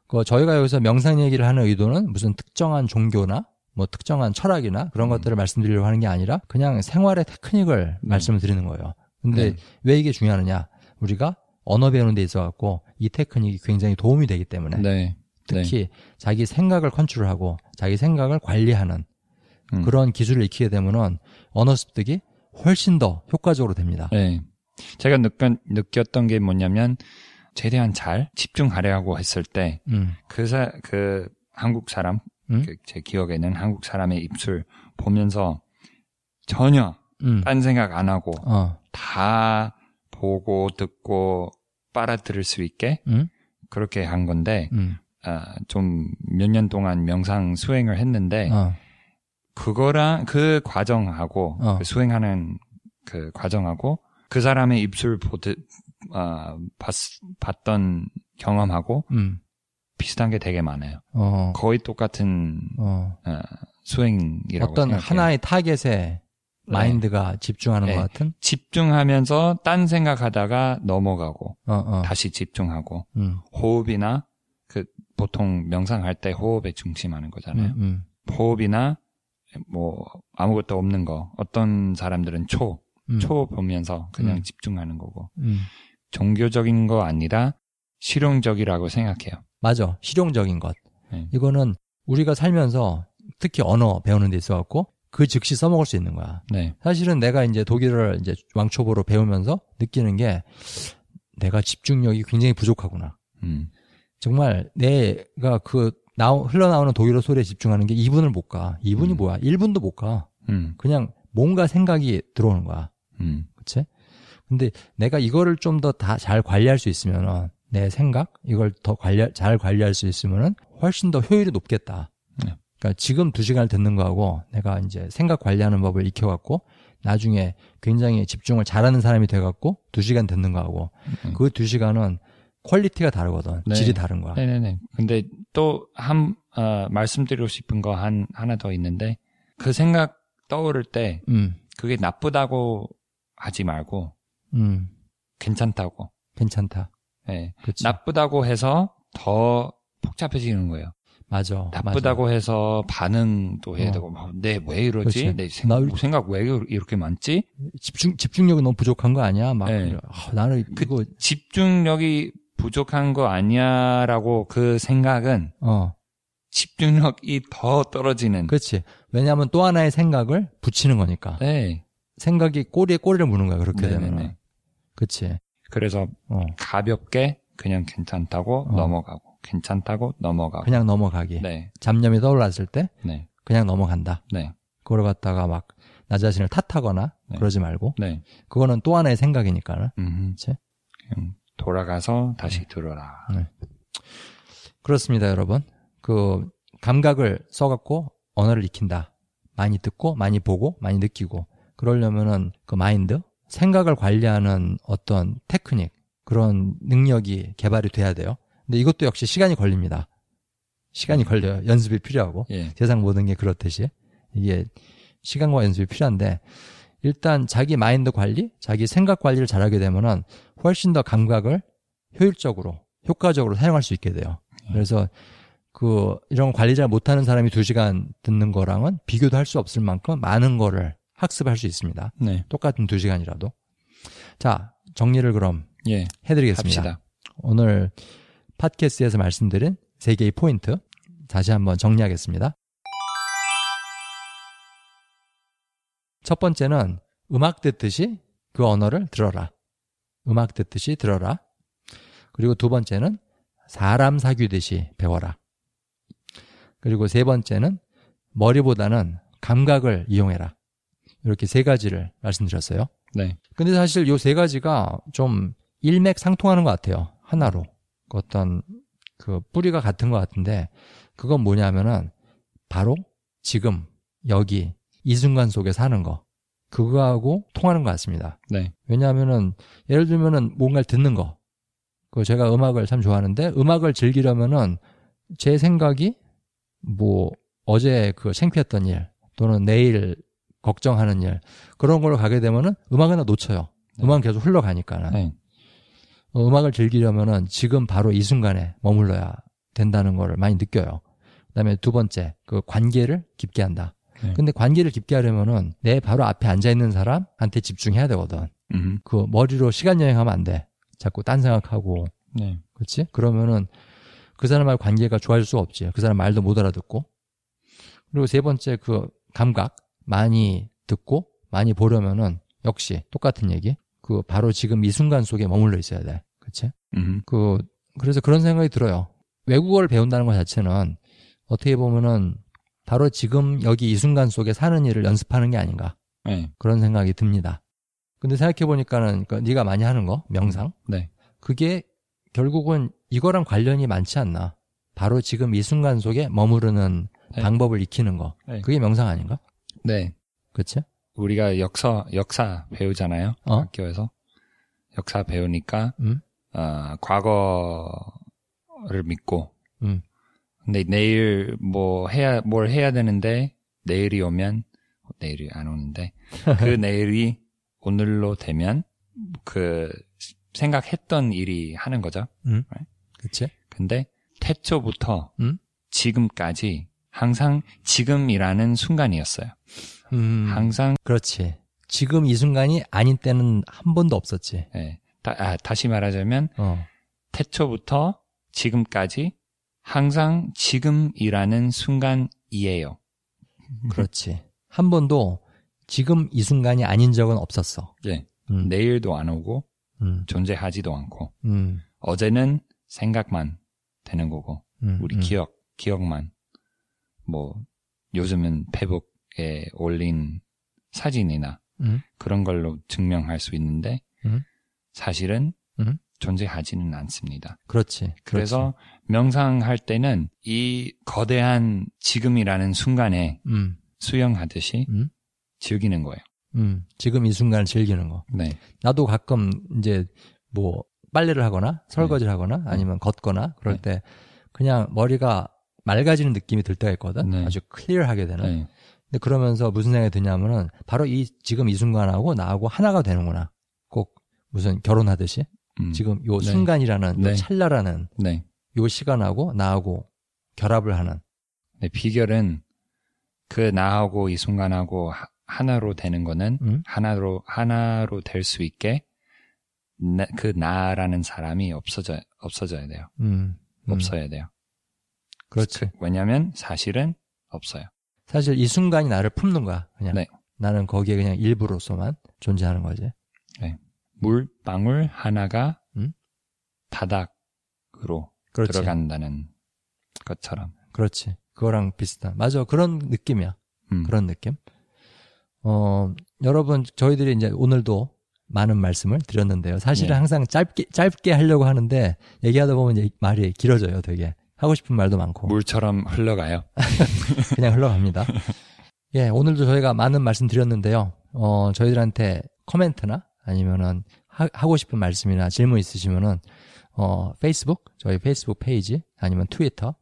Speaker 1: 그 저희가 여기서 명상 얘기를 하는 의도는 무슨 특정한 종교나 뭐 특정한 철학이나 그런
Speaker 2: 음.
Speaker 1: 것들을 말씀드리려고 하는 게 아니라 그냥 생활의 테크닉을 말씀을 드리는 거예요. 근데
Speaker 2: 네.
Speaker 1: 왜 이게 중요하느냐? 우리가 언어 배우는 데 있어 갖고 이 테크닉이 굉장히 도움이 되기 때문에
Speaker 2: 네.
Speaker 1: 특히 자기 생각을 컨트롤하고 자기 생각을 관리하는
Speaker 2: 음.
Speaker 1: 그런 기술을 익히게 되면은 언어 습득이 훨씬 더 효과적으로 됩니다.
Speaker 2: 네. 제가 느꼈, 느꼈던 게 뭐냐면 최대한 잘 집중하려고 했을 때
Speaker 1: 음,
Speaker 2: 그, 사, 그 한국 사람,
Speaker 1: 음?
Speaker 2: 그제 기억에는 한국 사람의 입술 보면서 전혀
Speaker 1: 음,
Speaker 2: 딴 생각 안 하고
Speaker 1: 어,
Speaker 2: 다 보고 듣고 빨아들일 수 있게
Speaker 1: 음,
Speaker 2: 그렇게 한 건데
Speaker 1: 음,
Speaker 2: 아, 좀 몇 년 동안 명상 수행을 했는데
Speaker 1: 어,
Speaker 2: 그거랑 그 과정하고
Speaker 1: 어.
Speaker 2: 그 수행하는 그 과정하고 그 사람의 입술 보듯 아, 봤, 봤던 경험하고
Speaker 1: 음,
Speaker 2: 비슷한 게 되게 많아요.
Speaker 1: 어,
Speaker 2: 거의 똑같은
Speaker 1: 어,
Speaker 2: 어, 수행이라고
Speaker 1: 어떤
Speaker 2: 생각해요.
Speaker 1: 하나의 타겟에 마인드가 집중하는
Speaker 2: 네.
Speaker 1: 것 같은,
Speaker 2: 집중하면서 딴 생각하다가 넘어가고
Speaker 1: 어, 어,
Speaker 2: 다시 집중하고
Speaker 1: 음,
Speaker 2: 호흡이나 그 보통 명상할 때 호흡에 중심하는 거잖아요.
Speaker 1: 음, 음,
Speaker 2: 호흡이나 뭐 아무것도 없는 거 어떤 사람들은 초,
Speaker 1: 음,
Speaker 2: 초 보면서 그냥
Speaker 1: 음.
Speaker 2: 집중하는 거고
Speaker 1: 음,
Speaker 2: 종교적인 거 아니라 실용적이라고 생각해요.
Speaker 1: 맞아, 실용적인 것.
Speaker 2: 네.
Speaker 1: 이거는 우리가 살면서 특히 언어 배우는 데 있어 갖고 그 즉시 써먹을 수 있는 거야.
Speaker 2: 네,
Speaker 1: 사실은 내가 이제 독일어를 이제 왕초보로 배우면서 느끼는 게 내가 집중력이 굉장히 부족하구나.
Speaker 2: 음,
Speaker 1: 정말 내가 그 나오, 흘러나오는 독일어 소리에 집중하는 게 2분을 못 가. 2분이
Speaker 2: 음.
Speaker 1: 뭐야? 1분도 못 가.
Speaker 2: 음,
Speaker 1: 그냥 뭔가 생각이 들어오는 거야.
Speaker 2: 음,
Speaker 1: 그치? 근데 내가 이거를 좀 더 다 잘 관리할 수 있으면은 내 생각 이걸 더 관리 잘 관리할 수 있으면은 훨씬 더 효율이 높겠다.
Speaker 2: 네.
Speaker 1: 그러니까 지금 두 시간을 듣는 거하고 내가 이제 생각 관리하는 법을 익혀갖고 나중에 굉장히 집중을 잘하는 사람이 돼갖고 두 시간 듣는 거하고
Speaker 2: 음.
Speaker 1: 그두 시간은 quality가 다르거든.
Speaker 2: 네.
Speaker 1: 질이 다른 거야.
Speaker 2: 네네네. 근데 또한 어, 말씀드리고 싶은 거 한 하나 더 있는데 그 생각 떠오를 때
Speaker 1: 음,
Speaker 2: 그게 나쁘다고 하지 말고
Speaker 1: 음,
Speaker 2: 괜찮다고.
Speaker 1: 괜찮다.
Speaker 2: 예.
Speaker 1: 그치?
Speaker 2: 나쁘다고 해서 더 복잡해지는 거예요.
Speaker 1: 맞아.
Speaker 2: 나쁘다고 해서 반응도 해야
Speaker 1: 어.
Speaker 2: 되고, 내 왜 이러지?
Speaker 1: 그렇지.
Speaker 2: 내 생각,
Speaker 1: 나
Speaker 2: 생각 왜 이렇게 많지?
Speaker 1: 집중 집중력이 너무 부족한 거 아니야? 막
Speaker 2: 네.
Speaker 1: 아, 나는
Speaker 2: 그-
Speaker 1: 이거
Speaker 2: 집중력이 부족한 거 아니야 라고 그 생각은
Speaker 1: 어
Speaker 2: 집중력이 더 떨어지는.
Speaker 1: 그렇지. 왜냐하면 또 하나의 생각을 붙이는 거니까.
Speaker 2: 네.
Speaker 1: 생각이 꼬리에 꼬리를 무는 거야. 그렇게
Speaker 2: 네네네.
Speaker 1: 되면. 그렇지.
Speaker 2: 그래서
Speaker 1: 어.
Speaker 2: 가볍게 그냥 괜찮다고
Speaker 1: 어.
Speaker 2: 넘어가고 괜찮다고 넘어가고.
Speaker 1: 그냥 넘어가기.
Speaker 2: 네,
Speaker 1: 잡념이 떠올랐을 때
Speaker 2: 네,
Speaker 1: 그냥 넘어간다.
Speaker 2: 네,
Speaker 1: 그걸 갖다가 막 나 자신을 탓하거나
Speaker 2: 네.
Speaker 1: 그러지 말고
Speaker 2: 네.
Speaker 1: 그거는 또 하나의 생각이니까는.
Speaker 2: 음,
Speaker 1: 그치?
Speaker 2: 그냥 돌아가서 다시 들어라.
Speaker 1: 그렇습니다, 여러분. 그 감각을 써갖고 언어를 익힌다. 많이 듣고, 많이 보고, 많이 느끼고. 그러려면은 그 마인드, 생각을 관리하는 어떤 테크닉, 그런 능력이 개발이 돼야 돼요. 근데 이것도 역시 시간이 걸립니다. 시간이 걸려요. 연습이 필요하고.
Speaker 2: 예,
Speaker 1: 세상 모든 게 그렇듯이. 이게 시간과 연습이 필요한데, 일단 자기 마인드 관리, 자기 생각 관리를 잘하게 되면은 훨씬 더 감각을 효율적으로, 효과적으로 사용할 수 있게 돼요. 그래서 그 이런 관리 잘 못하는 사람이 두 시간 듣는 거랑은 비교도 할 수 없을 만큼 많은 거를 학습할 수 있습니다.
Speaker 2: 네,
Speaker 1: 똑같은 두 시간이라도. 자, 정리를 그럼
Speaker 2: 예,
Speaker 1: 해드리겠습니다.
Speaker 2: 합시다.
Speaker 1: 오늘 팟캐스트에서 말씀드린 세 개의 포인트 다시 한번 정리하겠습니다. 첫 번째는 음악 듣듯이 그 언어를 들어라. 음악 듣듯이 들어라. 그리고 두 번째는 사람 사귀듯이 배워라. 그리고 세 번째는 머리보다는 감각을 이용해라. 이렇게 세 가지를 말씀드렸어요.
Speaker 2: 네,
Speaker 1: 근데 사실 요 세 가지가 좀 일맥상통하는 것 같아요. 하나로. 그 어떤 그 뿌리가 같은 것 같은데 그건 뭐냐면은 바로 지금 여기 이 순간 속에 사는 거 그거하고 통하는 것 같습니다.
Speaker 2: 네,
Speaker 1: 왜냐하면은 예를 들면은 뭔가를 듣는 거. 그 제가 음악을 참 좋아하는데 음악을 즐기려면은 제 생각이 뭐 어제 그 창피했던 일 또는 내일 걱정하는 일 그런 걸로 가게 되면은 음악은 다 놓쳐요.
Speaker 2: 네.
Speaker 1: 음악은 계속 흘러가니까는.
Speaker 2: 네,
Speaker 1: 어, 음악을 즐기려면은 지금 바로 이 순간에 머물러야 된다는 거를 많이 느껴요. 그다음에 두 번째 그 관계를 깊게 한다.
Speaker 2: 네.
Speaker 1: 근데 관계를 깊게 하려면은 내 바로 앞에 앉아 있는 사람한테 집중해야 되거든.
Speaker 2: 음,
Speaker 1: 그 머리로 시간 여행하면 안 돼. 자꾸 딴 생각하고,
Speaker 2: 네,
Speaker 1: 그렇지? 그러면은 그 사람하고 관계가 좋아질 수가 없지. 그 사람 말도 못 알아듣고. 그리고 세 번째 그 감각 많이 듣고 많이 보려면은 역시 똑같은 얘기. 그 바로 지금 이 순간 속에 머물러 있어야 돼. 그렇지?
Speaker 2: 음,
Speaker 1: 그 그래서 그런 생각이 들어요. 외국어를 배운다는 것 자체는 어떻게 보면은 바로 지금 여기 이 순간 속에 사는 일을 연습하는 게 아닌가
Speaker 2: 네,
Speaker 1: 그런 생각이 듭니다. 근데 생각해 보니까는 그 네가 많이 하는 거 명상
Speaker 2: 네,
Speaker 1: 그게 결국은 이거랑 관련이 많지 않나. 바로 지금 이 순간 속에 머무르는
Speaker 2: 네.
Speaker 1: 방법을 익히는 거.
Speaker 2: 네.
Speaker 1: 그게 명상 아닌가?
Speaker 2: 네.
Speaker 1: 그치?
Speaker 2: 우리가 역사 역사 배우잖아요.
Speaker 1: 어?
Speaker 2: 학교에서 역사 배우니까
Speaker 1: 음?
Speaker 2: 어, 과거를 믿고
Speaker 1: 음.
Speaker 2: 근데 내일 뭐 해야 뭘 해야 되는데 내일이 오면 내일이 안 오는데 그 내일이 오늘로 되면 그 생각했던 일이 하는 거죠.
Speaker 1: 그치?
Speaker 2: 근데 태초부터
Speaker 1: 음?
Speaker 2: 지금까지 항상 지금이라는 순간이었어요.
Speaker 1: 음.
Speaker 2: 항상
Speaker 1: 그렇지. 지금 이 순간이 아닌 때는 한 번도 없었지.
Speaker 2: 예, 다, 아, 다시 말하자면
Speaker 1: 어.
Speaker 2: 태초부터 지금까지 항상 지금이라는 순간이에요.
Speaker 1: 그렇지. 한 번도 지금 이 순간이 아닌 적은 없었어.
Speaker 2: 예.
Speaker 1: 음.
Speaker 2: 내일도 안 오고
Speaker 1: 음.
Speaker 2: 존재하지도 않고
Speaker 1: 음.
Speaker 2: 어제는 생각만 되는 거고
Speaker 1: 음.
Speaker 2: 우리
Speaker 1: 음.
Speaker 2: 기억 기억만 뭐 요즘은 페북에 올린 사진이나
Speaker 1: 음.
Speaker 2: 그런 걸로 증명할 수 있는데
Speaker 1: 음.
Speaker 2: 사실은
Speaker 1: 음.
Speaker 2: 존재하지는 않습니다.
Speaker 1: 그렇지.
Speaker 2: 그래서 명상할 때는 이 거대한 지금이라는 순간에
Speaker 1: 그렇지. 음.
Speaker 2: 수영하듯이
Speaker 1: 음.
Speaker 2: 즐기는 거예요.
Speaker 1: 음. 지금 이 순간을 즐기는 거.
Speaker 2: 네.
Speaker 1: 나도 가끔 이제 뭐 빨래를 하거나 설거지를 하거나 아니면 걷거나 그럴
Speaker 2: 네.
Speaker 1: 때 그냥 머리가 맑아지는 느낌이 들 때가 있거든.
Speaker 2: 네.
Speaker 1: 아주 클리어하게 되는.
Speaker 2: 네.
Speaker 1: 근데 그러면서 무슨 생각이 드냐면은 바로 이 지금 이 순간하고 나하고 하나가 되는구나. 꼭 무슨 결혼하듯이
Speaker 2: 음.
Speaker 1: 지금 요
Speaker 2: 네.
Speaker 1: 순간이라는 요
Speaker 2: 네.
Speaker 1: 찰나라는
Speaker 2: 네.
Speaker 1: 요 시간하고 나하고 결합을 하는
Speaker 2: 네, 비결은 그 나하고 이 순간하고 하- 하나로 되는 거는
Speaker 1: 음?
Speaker 2: 하나로 하나로 될 수 있게 나- 그 나라는 사람이 없어져 없어져야 돼요.
Speaker 1: 음, 음.
Speaker 2: 없어야 돼요.
Speaker 1: 그렇지.
Speaker 2: 왜냐하면 사실은 없어요.
Speaker 1: 사실 이 순간이 나를 품는 거야. 그냥
Speaker 2: 네.
Speaker 1: 나는 거기에 그냥 일부로서만 존재하는 거지.
Speaker 2: 물 방울 하나가
Speaker 1: 음?
Speaker 2: 바닥으로
Speaker 1: 그렇지.
Speaker 2: 들어간다는 것처럼.
Speaker 1: 그렇지. 그거랑 비슷한. 맞아. 그런 느낌이야.
Speaker 2: 음.
Speaker 1: 그런 느낌. 어, 여러분, 저희들이 이제 오늘도 많은 말씀을 드렸는데요. 사실은
Speaker 2: 예.
Speaker 1: 항상 짧게, 짧게 하려고 하는데, 얘기하다 보면 이제 말이 길어져요, 되게. 하고 싶은 말도 많고.
Speaker 2: 물처럼 흘러가요.
Speaker 1: 그냥 흘러갑니다. 예, 오늘도 저희가 많은 말씀 드렸는데요. 어, 저희들한테 코멘트나 아니면은 하, 고 싶은 말씀이나 질문 있으시면은 어, 페이스북, 저희 페이스북 페이지 아니면 트위터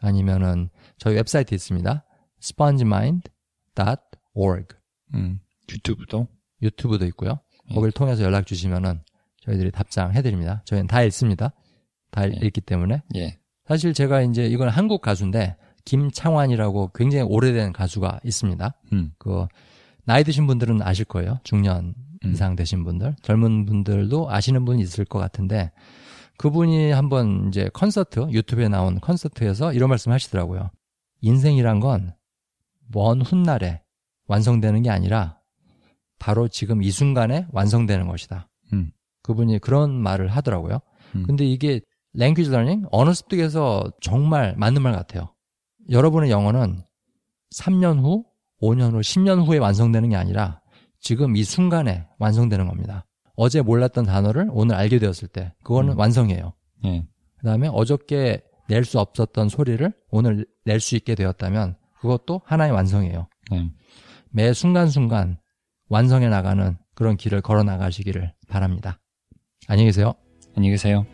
Speaker 1: 아니면은 저희 웹사이트 있습니다. spongemind.org
Speaker 2: 음. 유튜브도
Speaker 1: 유튜브도 있고요.
Speaker 2: 예.
Speaker 1: 거기를 통해서 연락 주시면은 저희들이 답장해 드립니다. 저희는 다 읽습니다. 다
Speaker 2: 예.
Speaker 1: 읽기 때문에
Speaker 2: 예.
Speaker 1: 사실 제가 이제 이건 한국 가수인데 김창완이라고 굉장히 오래된 가수가 있습니다.
Speaker 2: 음.
Speaker 1: 그 나이 드신 분들은 아실 거예요. 중년
Speaker 2: 음.
Speaker 1: 이상 되신 분들, 젊은 분들도 아시는 분이 있을 것 같은데 그분이 한번 이제 콘서트 유튜브에 나온 콘서트에서 이런 말씀 하시더라고요. 인생이란 건 먼 훗날에 완성되는 게 아니라 바로 지금 이 순간에 완성되는 것이다.
Speaker 2: 음.
Speaker 1: 그분이 그런 말을 하더라고요.
Speaker 2: 음.
Speaker 1: 근데 이게 language learning 언어 습득에서 정말 맞는 말 같아요. 여러분의 영어는 3년 후, 5년 후, 10년 후에 완성되는 게 아니라 지금 이 순간에 완성되는 겁니다. 어제 몰랐던 단어를 오늘 알게 되었을 때 그거는
Speaker 2: 음.
Speaker 1: 완성이에요.
Speaker 2: 예.
Speaker 1: 그다음에 어저께 낼 수 없었던 소리를 오늘 낼 수 있게 되었다면 그것도 하나의 완성이에요.
Speaker 2: 예.
Speaker 1: 매 순간순간 완성해 나가는 그런 길을 걸어 나가시기를 바랍니다. 안녕히 계세요.
Speaker 2: 안녕히 계세요.